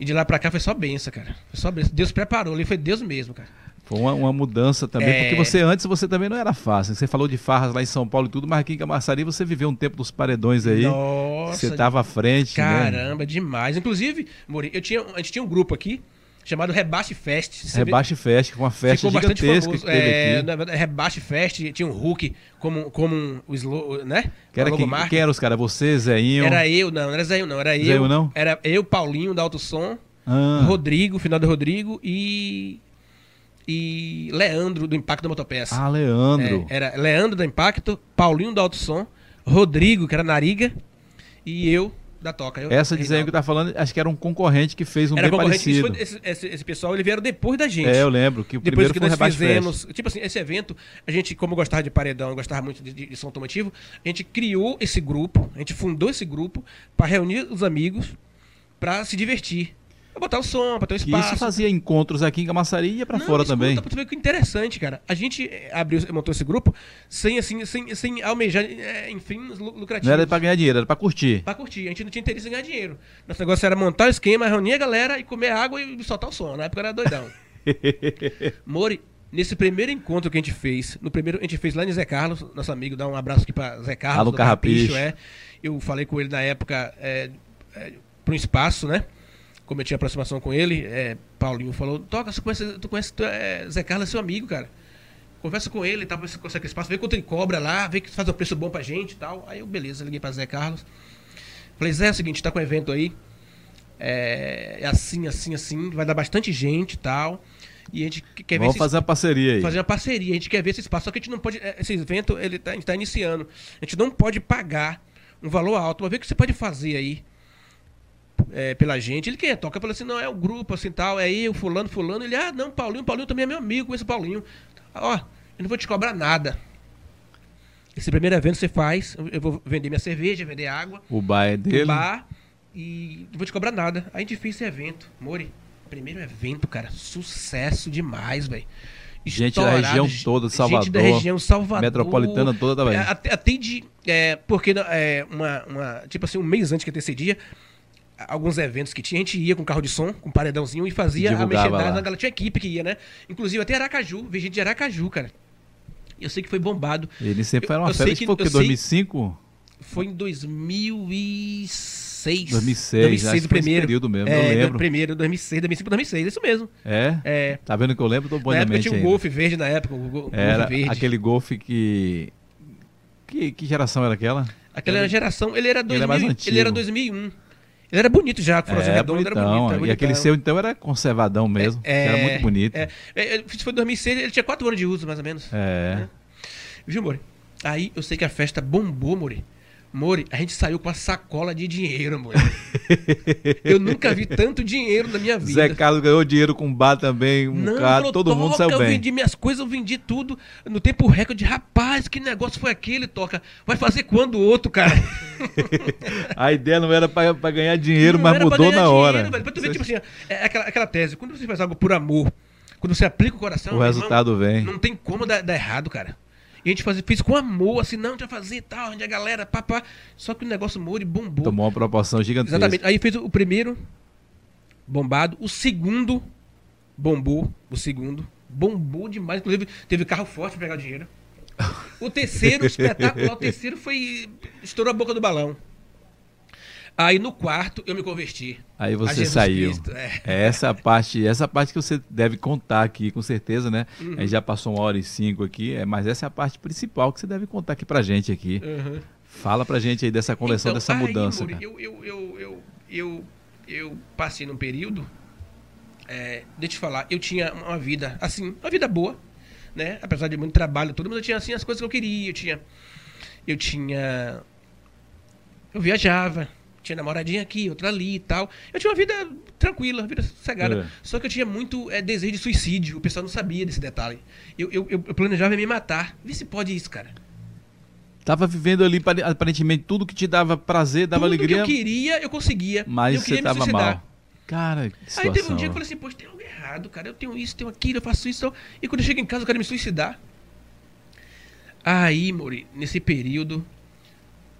E de lá para cá foi só benção, cara. Foi só benção. Deus preparou ali, foi Deus mesmo, cara. Foi uma, uma mudança também, é... porque você antes você também não era fácil. Você falou de farras lá em São Paulo e tudo, mas aqui em Camaçari você viveu um tempo dos paredões aí. Nossa, você estava à frente. Né? Caramba, né? demais. Inclusive, Mori, eu tinha, a gente tinha um grupo aqui chamado Rebaixe Fest. Rebaixe Fest, com uma festa Ficou gigantesca que teve é, aqui. Rebaixe Fest, tinha um Hulk como, como um, o slow, né? Que era quem, quem eram os caras? Você, Zéinho? Era eu, não, não era Zéinho não, era eu. Zéinho não? Era eu, Paulinho da Alto Som, ah. Rodrigo, final do Rodrigo e e Leandro do Impacto da Motopeça. Ah, Leandro. É, era Leandro do Impacto, Paulinho do Alto Som, Rodrigo, que era Nariga, e eu da Toca. Eu, Essa desenho que tá falando, acho que era um concorrente que fez um era bem parecido. Foi, esse, esse, esse, pessoal, ele vieram depois da gente. É, eu lembro. que o Depois que nós fizemos... Fest. Tipo assim, esse evento, a gente, como gostava de paredão, gostava muito de, de, de som automotivo, a gente criou esse grupo, a gente fundou esse grupo para reunir os amigos para se divertir. Pra botar o som, pra ter um espaço. E isso fazia encontros aqui em Camaçari e ia pra Não, fora escuta, também. Pra tu ver que interessante, cara. A gente eh, abriu, montou esse grupo sem, assim, sem, sem almejar, em fins lucrativos. Não era pra ganhar dinheiro, era pra curtir. Pra curtir. A gente não tinha interesse em ganhar dinheiro. Nosso negócio era montar o esquema, reunir a galera e comer água e soltar o som. Na época era doidão. Mori, nesse primeiro encontro que a gente fez, no primeiro, a gente fez lá em Zé Carlos, nosso amigo, dá um abraço aqui pra Zé Carlos. Alô, Carrapicho. É. Eu falei com ele na época é, é, para um espaço, né? Como eu tinha aproximação com ele, é, Paulinho falou, Toca, você conhece, tu conhece tu é, Zé Carlos é seu amigo, cara. Conversa com ele, tá, você consegue espaço, vê quanto ele cobra lá, vê que faz um preço bom pra gente e tal. Aí eu, beleza, liguei pra Zé Carlos. Falei, Zé, é o seguinte, tá com um evento aí. É, é assim, assim, assim, vai dar bastante gente e tal. E a gente quer Vamos ver fazer uma parceria aí. fazer uma parceria. A gente quer ver esse espaço. Só que a gente não pode. é, Esse evento, ele tá, a gente tá iniciando. A gente não pode pagar um valor alto. Mas ver o que você pode fazer aí é, pela gente. Ele quer, toca, fala assim, não, é o grupo, assim tal, é eu, fulano, fulano. Ele, ah, não, Paulinho, Paulinho também é meu amigo, conheço o Paulinho. Ó, eu não vou te cobrar nada. Esse primeiro evento você faz, eu- vou vender minha cerveja, vender água, O bar é dele. bar e não vou te cobrar nada. Aí a gente fez esse evento. Mori, primeiro evento, cara, sucesso demais, velho. Gente da região toda, Gente da Salvador, região, Salvador. metropolitana toda da Bahia. É, Até, até de. É, porque é, uma, uma- Tipo assim, um mês antes que antecedia, alguns eventos que tinha, a gente ia com carro de som, com paredãozinho e fazia a Divulgava mexendade lá. na galera. Tinha equipe que ia, né? Inclusive até Aracaju, vi gente de Aracaju, cara. Eu sei que foi bombado. Ele sempre foi Eu- uma eu festa, que- foi o sei- 2005? Foi em 2006. 2006, acho que o foi esse primeiro. período mesmo, é, eu lembro. do primeiro, 2006, 2005, 2006, isso mesmo. É? É. Tá vendo que eu lembro? Tô bom na na época tinha o ainda. Golf verde na época, o Go- Era Golf verde. aquele Golf que... que... Que geração era aquela? Aquela geração, ele era, Ele 2000, é mais ele, antigo. era 2001. Ele era bonito já, com É, redondo, ele era bonitão. bonito. e bonitão. aquele seu, então, era conservadão mesmo. É, era muito bonito. É, é, é, isso foi em 2006, ele tinha 4 anos de uso, mais ou menos. É. Viu, Mori? Aí eu sei que a festa bombou, Mori. Mori, a gente saiu com a sacola de dinheiro, Mori. eu nunca vi tanto dinheiro na minha vida. Zé Carlos ganhou dinheiro com bar também, um Não, cara, todo mundo "Toca, saiu eu bem. vendi minhas coisas, eu vendi tudo no tempo recorde. Rapaz, que negócio foi aquele, Toca? Vai fazer quando o outro, cara? A ideia não era pra, pra ganhar dinheiro, Não mas mudou na hora. dinheiro, tu ver, tipo assim, é aquela, aquela tese, quando você faz algo por amor, quando você aplica o coração, O meu resultado irmão, vem. Não tem como dar, dar errado, cara. E a gente faz, fez com amor, assim, não, a gente vai fazer e tal, onde a galera, papá. Só que o negócio morre e bombou. Tomou uma proporção gigantesca. Exatamente. Aí fez o primeiro bombado, o segundo bombou, o segundo bombou demais, inclusive teve carro forte pra pegar o dinheiro. O terceiro espetacular, o terceiro foi estourou a boca do balão. Aí no quarto eu me converti. Aí você saiu. Cristo, é. É essa parte, essa parte que você deve contar aqui, com certeza, né? Uhum. A gente já passou uma hora e cinco aqui, é, mas essa é a parte principal que você deve contar aqui pra gente aqui. Uhum. Fala pra gente aí dessa conversão, Então, dessa aí, mudança. Muri, eu, eu, eu, eu, eu, eu passei num período, é, deixa eu te falar, eu tinha uma vida, assim, uma vida boa, né? Apesar de muito trabalho, tudo, mas eu tinha, assim, as coisas que eu queria, eu tinha, eu tinha, eu viajava, tinha namoradinha aqui, outra ali e tal. Eu tinha uma vida tranquila, uma vida sossegada. É. Só que eu tinha muito é, desejo de suicídio, o pessoal não sabia desse detalhe. Eu, eu, eu planejava me matar. Vê se pode isso, cara. Tava vivendo ali pare- aparentemente tudo que te dava prazer, dava Tudo alegria, que eu queria, eu conseguia. mas eu você tava suicidar. mal. Cara, que Aí situação. teve um dia que eu falei assim, poxa, tem algo errado, cara. Eu tenho isso, tenho aquilo, eu faço isso. E quando eu chego em casa, eu quero me suicidar. Aí, Mori, nesse período,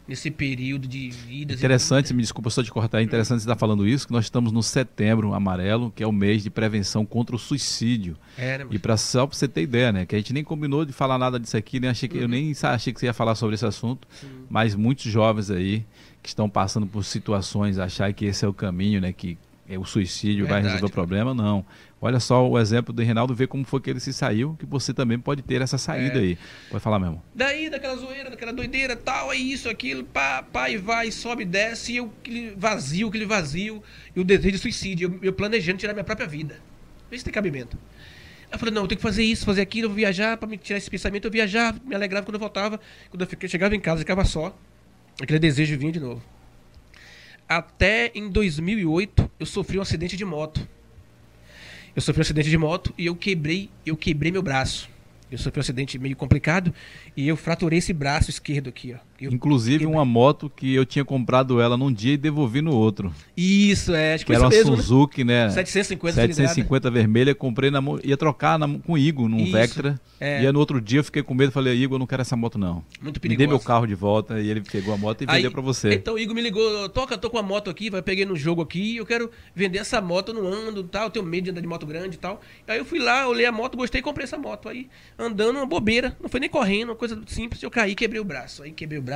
nesse período de vidas... Interessante, me desculpa só te cortar, é interessante você estar falando isso, que nós estamos no setembro amarelo, que é o mês de prevenção contra o suicídio. É, né, E para só pra você ter ideia, né? Que a gente nem combinou de falar nada disso aqui, nem achei que, eu nem achei que você ia falar sobre esse assunto, mas muitos jovens aí que estão passando por situações, achar que esse é o caminho, né? Que é o suicídio vai Verdade, resolver o problema, não. Olha só o exemplo do Reinaldo, vê como foi que ele se saiu, que você também pode ter essa saída É. aí. Pode falar mesmo. Daí, daquela zoeira, daquela doideira, tal, é isso, aquilo, pá, pá, e vai, sobe, desce, e eu aquele vazio, aquele vazio, e o desejo de suicídio, eu, eu planejando tirar minha própria vida. Vê se tem cabimento. Eu falei, não, eu tenho que fazer isso, fazer aquilo, eu vou viajar, pra me tirar esse pensamento, eu viajava, me alegrava quando eu voltava, quando eu fiquei, chegava em casa, ficava só, aquele desejo vinha de novo. Até em 2008, eu sofri um acidente de moto. Eu sofri um acidente de moto e eu quebrei, eu quebrei meu braço. Eu sofri um acidente meio complicado e eu fraturei esse braço esquerdo aqui, ó. Inclusive uma moto que eu tinha comprado ela num dia e devolvi no outro. Isso, é, acho que Que era uma mesmo, Suzuki, né? né? 750 cilindrada. 750 vermelha, comprei na ia trocar na com o Igor num Isso, Vectra. é. E aí no outro dia eu fiquei com medo, falei, Igor, eu não quero essa moto não. Muito Me perigoso. dê meu carro de volta e ele pegou a moto e Aí, vendeu pra você. Então o Igor me ligou, toca, tô com a moto aqui, vai peguei no jogo aqui, eu quero vender essa moto, eu não ando, tal, eu tenho medo de andar de moto grande e tal. Aí eu fui lá, olhei a moto, gostei e comprei essa moto. Aí andando uma bobeira, não foi nem correndo, uma coisa simples, eu caí, quebrei o braço. Aí quebrei o braço,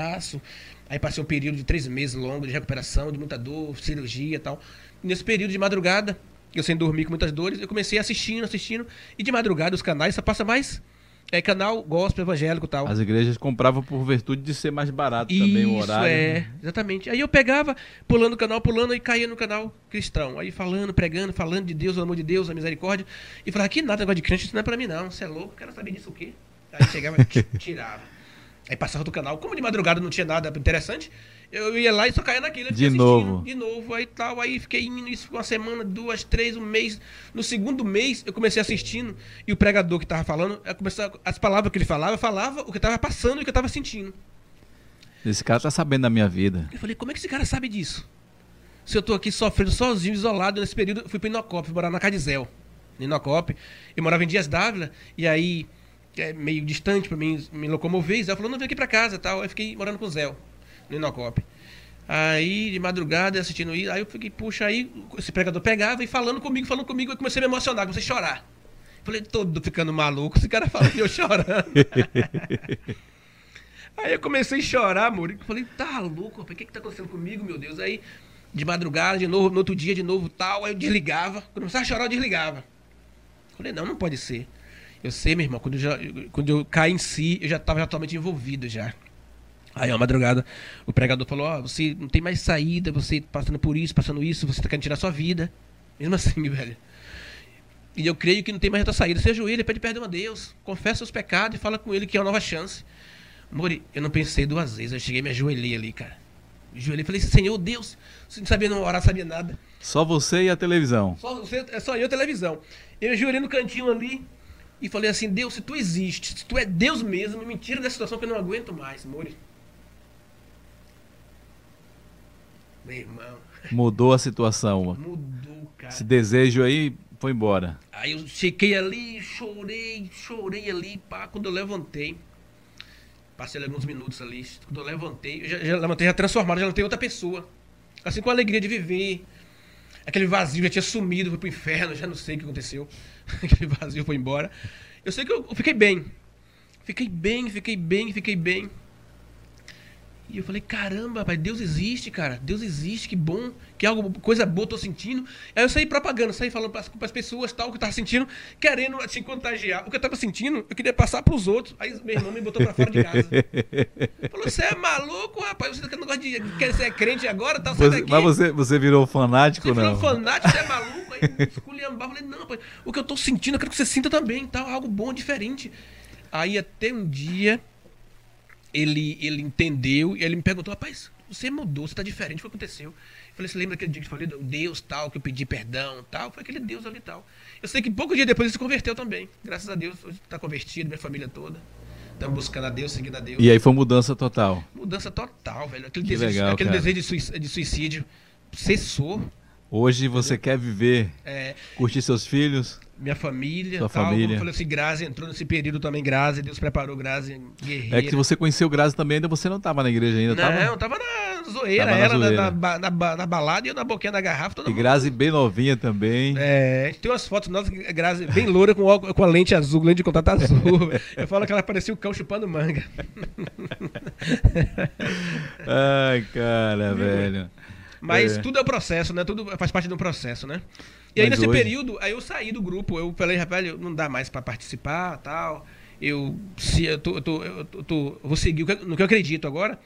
aí passei um período de três meses longo de recuperação, de muita dor, cirurgia e tal. Nesse período de madrugada, eu sem dormir com muitas dores, eu comecei assistindo, assistindo, e de madrugada os canais só passa mais É canal gospel evangélico e tal. As igrejas compravam por virtude de ser mais barato também o Isso, horário. é, né? exatamente. Aí eu pegava, pulando o canal, pulando, e caía no canal cristão. Aí falando, pregando, falando de Deus, o amor de Deus, a misericórdia. E falava, que nada, negócio de crente, isso não é pra mim não. Você é louco, quero saber disso o quê? Aí chegava e tirava. Aí passava do canal. Como de madrugada não tinha nada interessante, eu ia lá e só caía naquilo. eu De novo. De novo, aí tal. Aí fiquei indo isso uma semana, duas, três, um mês. No segundo mês, eu comecei assistindo. E o pregador que tava falando, eu comecei a- as palavras que ele falava, eu falava o que tava passando e o que eu tava sentindo. Esse cara tá sabendo da minha vida. Eu falei, como é que esse cara sabe disso? Se eu tô aqui sofrendo sozinho, isolado, nesse período, eu fui pro Inocop, morar na Cadizel. No Inocop. Eu morava em Dias Dávila, e aí, é meio distante pra mim me locomover, e Zé falou, não, vem aqui pra casa tal. Aí eu fiquei morando com o Zé, no Inocop. Aí, de madrugada, assistindo isso, aí eu fiquei, puxa, aí esse pregador pegava e falando comigo, falando comigo, eu comecei a me emocionar, comecei a chorar. Falei, todo ficando maluco, esse cara falando e eu chorando. Aí eu comecei a chorar, amor. e Falei, tá louco, o que que tá acontecendo comigo, meu Deus? Aí, de madrugada, de novo, no outro dia, de novo, tal. Aí eu desligava. Começava a chorar, eu desligava. Falei, não, não pode ser. Eu sei, meu irmão, quando eu, já, quando eu caí em si, eu já estava totalmente envolvido já. Aí, uma madrugada, o pregador falou, ó, você não tem mais saída, você passando por isso, passando isso, você tá querendo tirar sua vida. Mesmo assim, velho. E eu creio que não tem mais outra saída. Você ajoelha, pede perdão a Deus, confessa seus pecados e fala com ele que é uma nova chance. Mori, eu não pensei duas vezes, eu cheguei e me ajoelhei ali, cara. Me ajoelhei e falei, Senhor Deus, você não sabia não orar, sabia nada. Só você e a televisão. Só, você, é só eu televisão. Eu ajoelhei no cantinho ali e falei assim, Deus, se tu existe, se tu é Deus mesmo, me tira dessa situação que eu não aguento mais, Mori. Meu irmão, Mudou a situação. mudou, cara. Esse desejo aí foi embora. Aí eu chequei ali, chorei, chorei ali, pá, quando eu levantei. Passei alguns minutos ali. Quando eu levantei, eu já, já levantei já transformado, já levantei outra pessoa. Assim, com a alegria de viver. Aquele vazio já tinha sumido, foi pro inferno, já não sei o que aconteceu. Aquele vazio foi embora. Eu sei que eu, eu fiquei bem. Fiquei bem, fiquei bem, fiquei bem. E eu falei, caramba, pai, Deus existe, cara. Deus existe, que bom, que algo, coisa boa eu tô sentindo. Aí eu saí propagando, saí falando pras, pras pessoas tal, o que eu tava sentindo, querendo assim contagiar. O que eu tava sentindo, eu queria passar pros outros. Aí meu irmão me botou pra fora de casa. Falou, você é maluco, rapaz? Você tá querendo negócio de. Quer ser crente agora? Sai Você- daqui. mas você, você virou fanático Você ou virou não? fanático, você é maluco? Aí esculhambar. Falei, não, rapaz, o que eu tô sentindo, eu quero que você sinta também, tal, algo bom, diferente. Aí até um dia ele, ele entendeu e ele me perguntou, rapaz, você mudou, você tá diferente, o que aconteceu? Eu falei, você lembra aquele dia que eu falei do Deus tal, que eu pedi perdão tal? Foi aquele Deus ali tal. Eu sei que pouco dia depois ele se converteu também. Graças a Deus, hoje tá convertido, minha família toda. Estamos buscando a Deus, seguindo a Deus. E aí foi mudança total. Mudança total, velho. Aquele Que desejo, legal, aquele cara. desejo de suicídio, cessou. Hoje você quer viver, É, curtir seus filhos. Minha família, Sua tal, família. Eu falei assim, Grazi entrou nesse período também, Grazi, Deus preparou Grazi, guerreira. É que você conheceu Grazi também, ainda você não estava na igreja ainda, Não, tava? eu tava na zoeira, Tava na ela na, zoeira. na na na balada e eu na boquinha da garrafa, todo E mundo. Grazi bem novinha também. É, tem umas fotos nossas, Grazi bem loura com, óculos- com a lente azul, lente de contato azul. eu falo que ela parecia o cão chupando manga. Ai, cara, velho. Mas É. tudo é o processo, né? Tudo faz parte de um processo, né? E aí Mas nesse hoje- período, aí eu saí do grupo, eu falei, rapaz, não dá mais pra participar, tal. Eu se eu tô, eu tô, eu tô- eu tô- vou seguir no que eu acredito agora.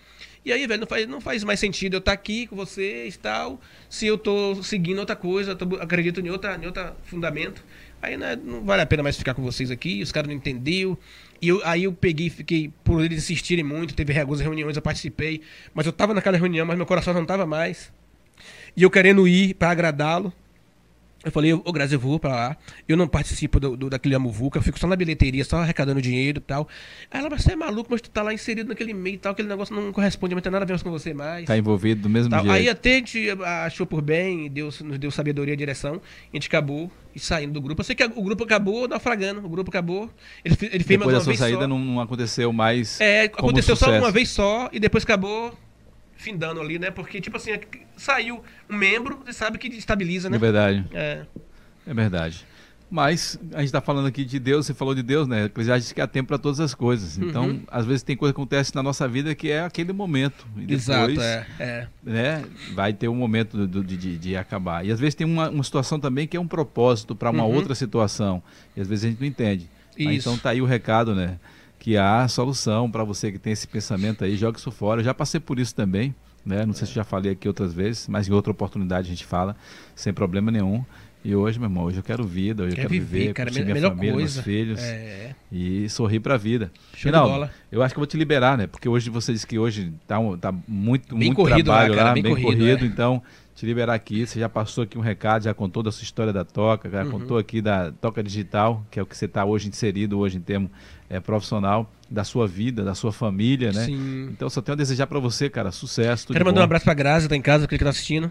E aí, velho, não faz, não faz mais sentido eu estar aqui com vocês, tal, se eu tô seguindo outra coisa, tô- acredito em outra, em outra fundamento. Aí né, não vale a pena mais ficar com vocês aqui, os caras não entenderam. E eu, aí eu peguei, fiquei, por eles insistirem muito, teve algumas reuniões, eu participei, mas eu tava naquela reunião, mas meu coração não tava mais. E eu querendo ir para agradá-lo. Eu falei, ô Grazi, eu vou pra lá. Eu não participo do, do, daquele Amuvuca, eu fico só na bilheteria, só arrecadando dinheiro e tal. Aí ela, mas você é maluco, mas tu tá lá inserido naquele meio e tal, aquele negócio não corresponde, mas tem nada a ver com você mais. Tá envolvido do mesmo Tal. jeito. Aí até a gente achou por bem, Deus nos deu sabedoria e direção, a gente acabou e saindo do grupo. Eu sei que o grupo acabou naufragando, o grupo acabou. Ele, ele fez Depois mais da uma sua vez saída só. não, não aconteceu mais. É, aconteceu só uma vez só e depois acabou findando ali, né? Porque, tipo assim, saiu um membro, você sabe que estabiliza, né? É verdade. É. É verdade. Mas a gente está falando aqui de Deus, você falou de Deus, né? Eclesiastes diz que há tempo para todas as coisas. Então, Uhum. às vezes tem coisa que acontece na nossa vida que é aquele momento. E depois, Exato, é. é. né, vai ter um momento do- de, de, de acabar. E às vezes tem uma, uma situação também que é um propósito para uma Uhum. outra situação. E às vezes a gente não entende. Aí, então tá aí o recado, né? Que há solução para você que tem esse pensamento aí, joga isso fora. Eu já passei por isso também, né? Não sei se já falei aqui outras vezes, mas em outra oportunidade a gente fala, sem problema nenhum. E hoje, meu irmão, hoje eu quero vida, hoje eu quero viver, viver cara, minha família, coisa. meus filhos É. e sorrir pra vida. Show Final, eu acho que eu vou te liberar, né? Porque hoje você disse que hoje tá, um- tá muito, Bem muito lá, trabalho lá, cara, bem, bem corrido, corrido, é. então te liberar aqui. Você já passou aqui um recado, já contou da sua história da Toca, já Uhum. contou aqui da Toca Digital, que é o que você está hoje inserido hoje em termo é, profissional, da sua vida, da sua família, né? Sim. Então só tenho a desejar pra você, cara, sucesso, Quero mandar um bom. abraço pra Grazi, tá em casa, aquele que tá assistindo.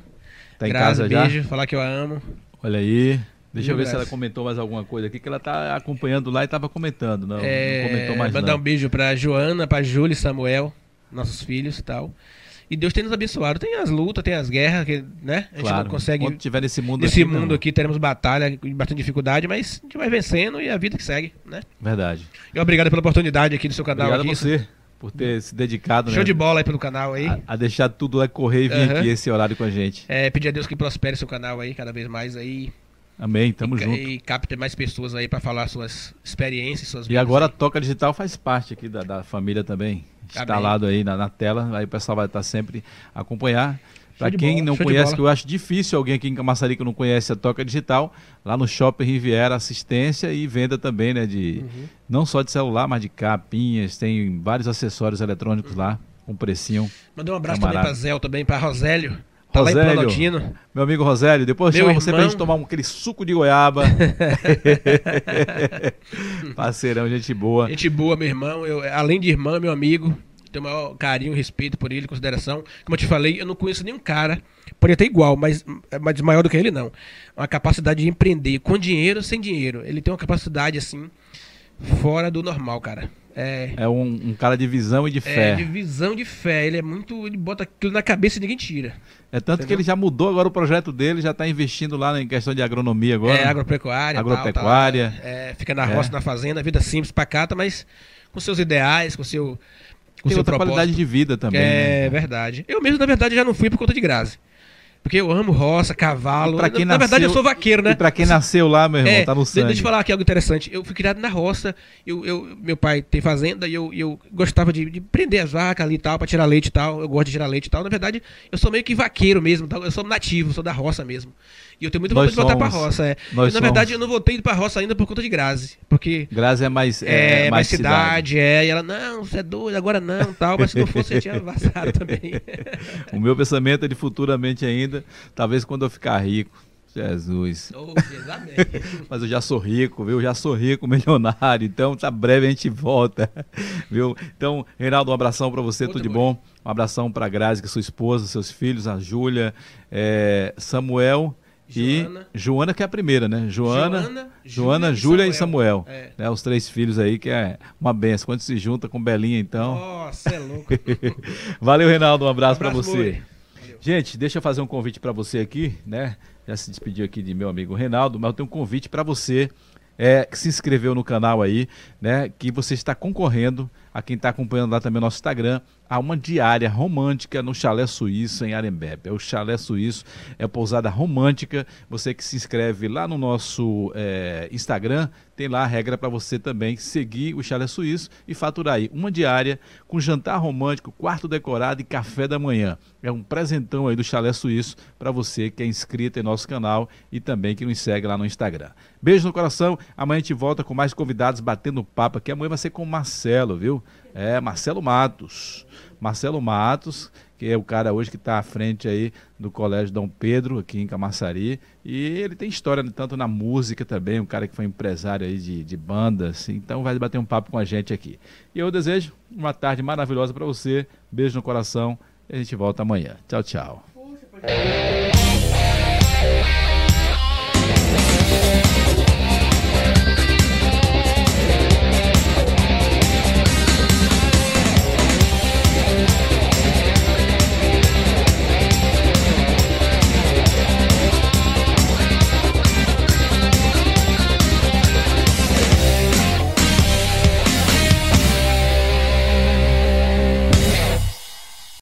Tá em Grazi, casa já? beijo, falar que eu a amo. Olha aí. Deixa eu ver se ela comentou mais alguma coisa aqui, que ela tá acompanhando lá e tava comentando. Não, É, não comentou mais mandar não. um beijo pra Joana, pra Júlia e Samuel, nossos filhos e tal. E Deus tem nos abençoado. Tem as lutas, tem as guerras, que, né? A gente Claro, não consegue. Quando tiver nesse mundo Nesse aqui, meu mundo irmão. aqui teremos batalha, bastante dificuldade, mas a gente vai vencendo e a vida que segue, né? Verdade. E obrigado pela oportunidade aqui do seu canal. Obrigado a aqui. você por ter se dedicado Show né, de bola aí pelo canal aí. a, a deixar tudo lá correr e vir Aham. aqui esse horário com a gente. É, pedir a Deus que prospere seu canal aí cada vez mais aí. Amém, tamo e, junto. E capte mais pessoas aí pra falar suas experiências, suas E agora a. Toca Digital faz parte aqui da, da família também. Amém. Instalado aí na, na tela, aí o pessoal vai estar sempre a acompanhar. Para quem bola, não conhece, que eu acho difícil alguém aqui em Camaçari que não conhece a Toca Digital, lá no Shopping Riviera, assistência e venda também, né? De, Uhum. Não só de celular, mas de capinhas, tem vários acessórios eletrônicos lá, com precinho. Mandar um abraço Camarada. também pra Zé, também pra Rosélio. Tá Rosélio. Meu amigo Rosélio, depois Meu chama você pra gente tomar um- aquele suco de goiaba. Parceirão, gente boa. Gente boa, meu irmão. Eu, além de irmão, meu amigo. Tenho o maior carinho, respeito por ele, consideração. Como eu te falei, eu não conheço nenhum cara, pode até igual, mas, mas maior do que ele, não. Uma capacidade de empreender com dinheiro sem dinheiro. Ele tem uma capacidade, assim, fora do normal, cara. É, É um, um cara de visão e de é fé. de visão de fé. Ele é muito. Ele bota aquilo na cabeça e ninguém tira. É tanto que Entendeu? ele já mudou agora o projeto dele, já está investindo lá em questão de agronomia agora. É agropecuária. tal, Agropecuária. tal, é, fica na É. roça, na fazenda, vida simples, pacata, mas com seus ideais, com seu. Com Tem seu outra propósito. qualidade de vida também. É né? verdade. Eu mesmo, na verdade, já não fui por conta de Grazi. Porque eu amo roça, cavalo. Pra quem na, na verdade, eu nasceu- sou vaqueiro, né? E pra quem nasceu lá, meu irmão, É, tá no de- sangue. Deixa eu falar aqui algo interessante. Eu fui criado na roça. Eu, eu- meu pai tem fazenda e eu, eu gostava de, de prender as vacas ali e tal, pra tirar leite e tal. Eu gosto de tirar leite e tal. Na verdade, eu sou meio que vaqueiro mesmo. tal. Eu sou nativo, sou da roça mesmo. E eu tenho muita Nós vontade de voltar pra somos. roça. É. Nós E, na verdade, somos. eu não voltei pra roça ainda por conta de Grazi. Porque Grazi é mais, é, é, mais cidade, é. E ela, não, você é doido, agora não, tal. Mas se não fosse, eu tinha vazado também. O meu pensamento é de futuramente ainda, talvez quando eu ficar rico. Jesus. Amém. Mas eu já sou rico, viu? Já sou rico, milionário. Então, tá breve a gente volta, viu? Então, Reinaldo, um abração pra você, Outro tudo de bom. bom. Um abração pra Grazi, que é sua esposa, seus filhos, a Júlia, é, Samuel e Joana. Que é a primeira, né? Joana, Joana, Joana, Júlia e Samuel. É. Né? Os três filhos aí, que é uma benção. Quando se junta com Belinha, então. Nossa, é louco. Valeu, Reinaldo. Um abraço, pra Abraço, você. Muri. Gente, deixa eu fazer um convite para você aqui, né? Já se despediu aqui de meu amigo Reinaldo, mas eu tenho um convite para você é, que se inscreveu no canal aí, né? Que você está concorrendo, a quem está acompanhando lá também no nosso Instagram, a uma diária romântica no Chalé Suíço em Arembepe. É o Chalé Suíço, é a pousada romântica. Você que se inscreve lá no nosso é, Instagram, tem lá a regra para você também seguir o Chalé Suíço e faturar aí uma diária com jantar romântico, quarto decorado e café da manhã. É um presentão aí do Chalé Suíço para você que é inscrito em nosso canal e também que nos segue lá no Instagram. Beijo no coração. Amanhã a gente volta com mais convidados batendo papo aqui. Amanhã vai ser com o Marcelo, viu? É, Marcelo Matos. Marcelo Matos, que é o cara hoje que está à frente aí do Colégio Dom Pedro, aqui em Camaçari. E ele tem história tanto na música também, um cara que foi empresário aí de, de bandas. Então vai bater um papo com a gente aqui. E eu desejo uma tarde maravilhosa para você. Beijo no coração. E a gente volta amanhã. Tchau, tchau.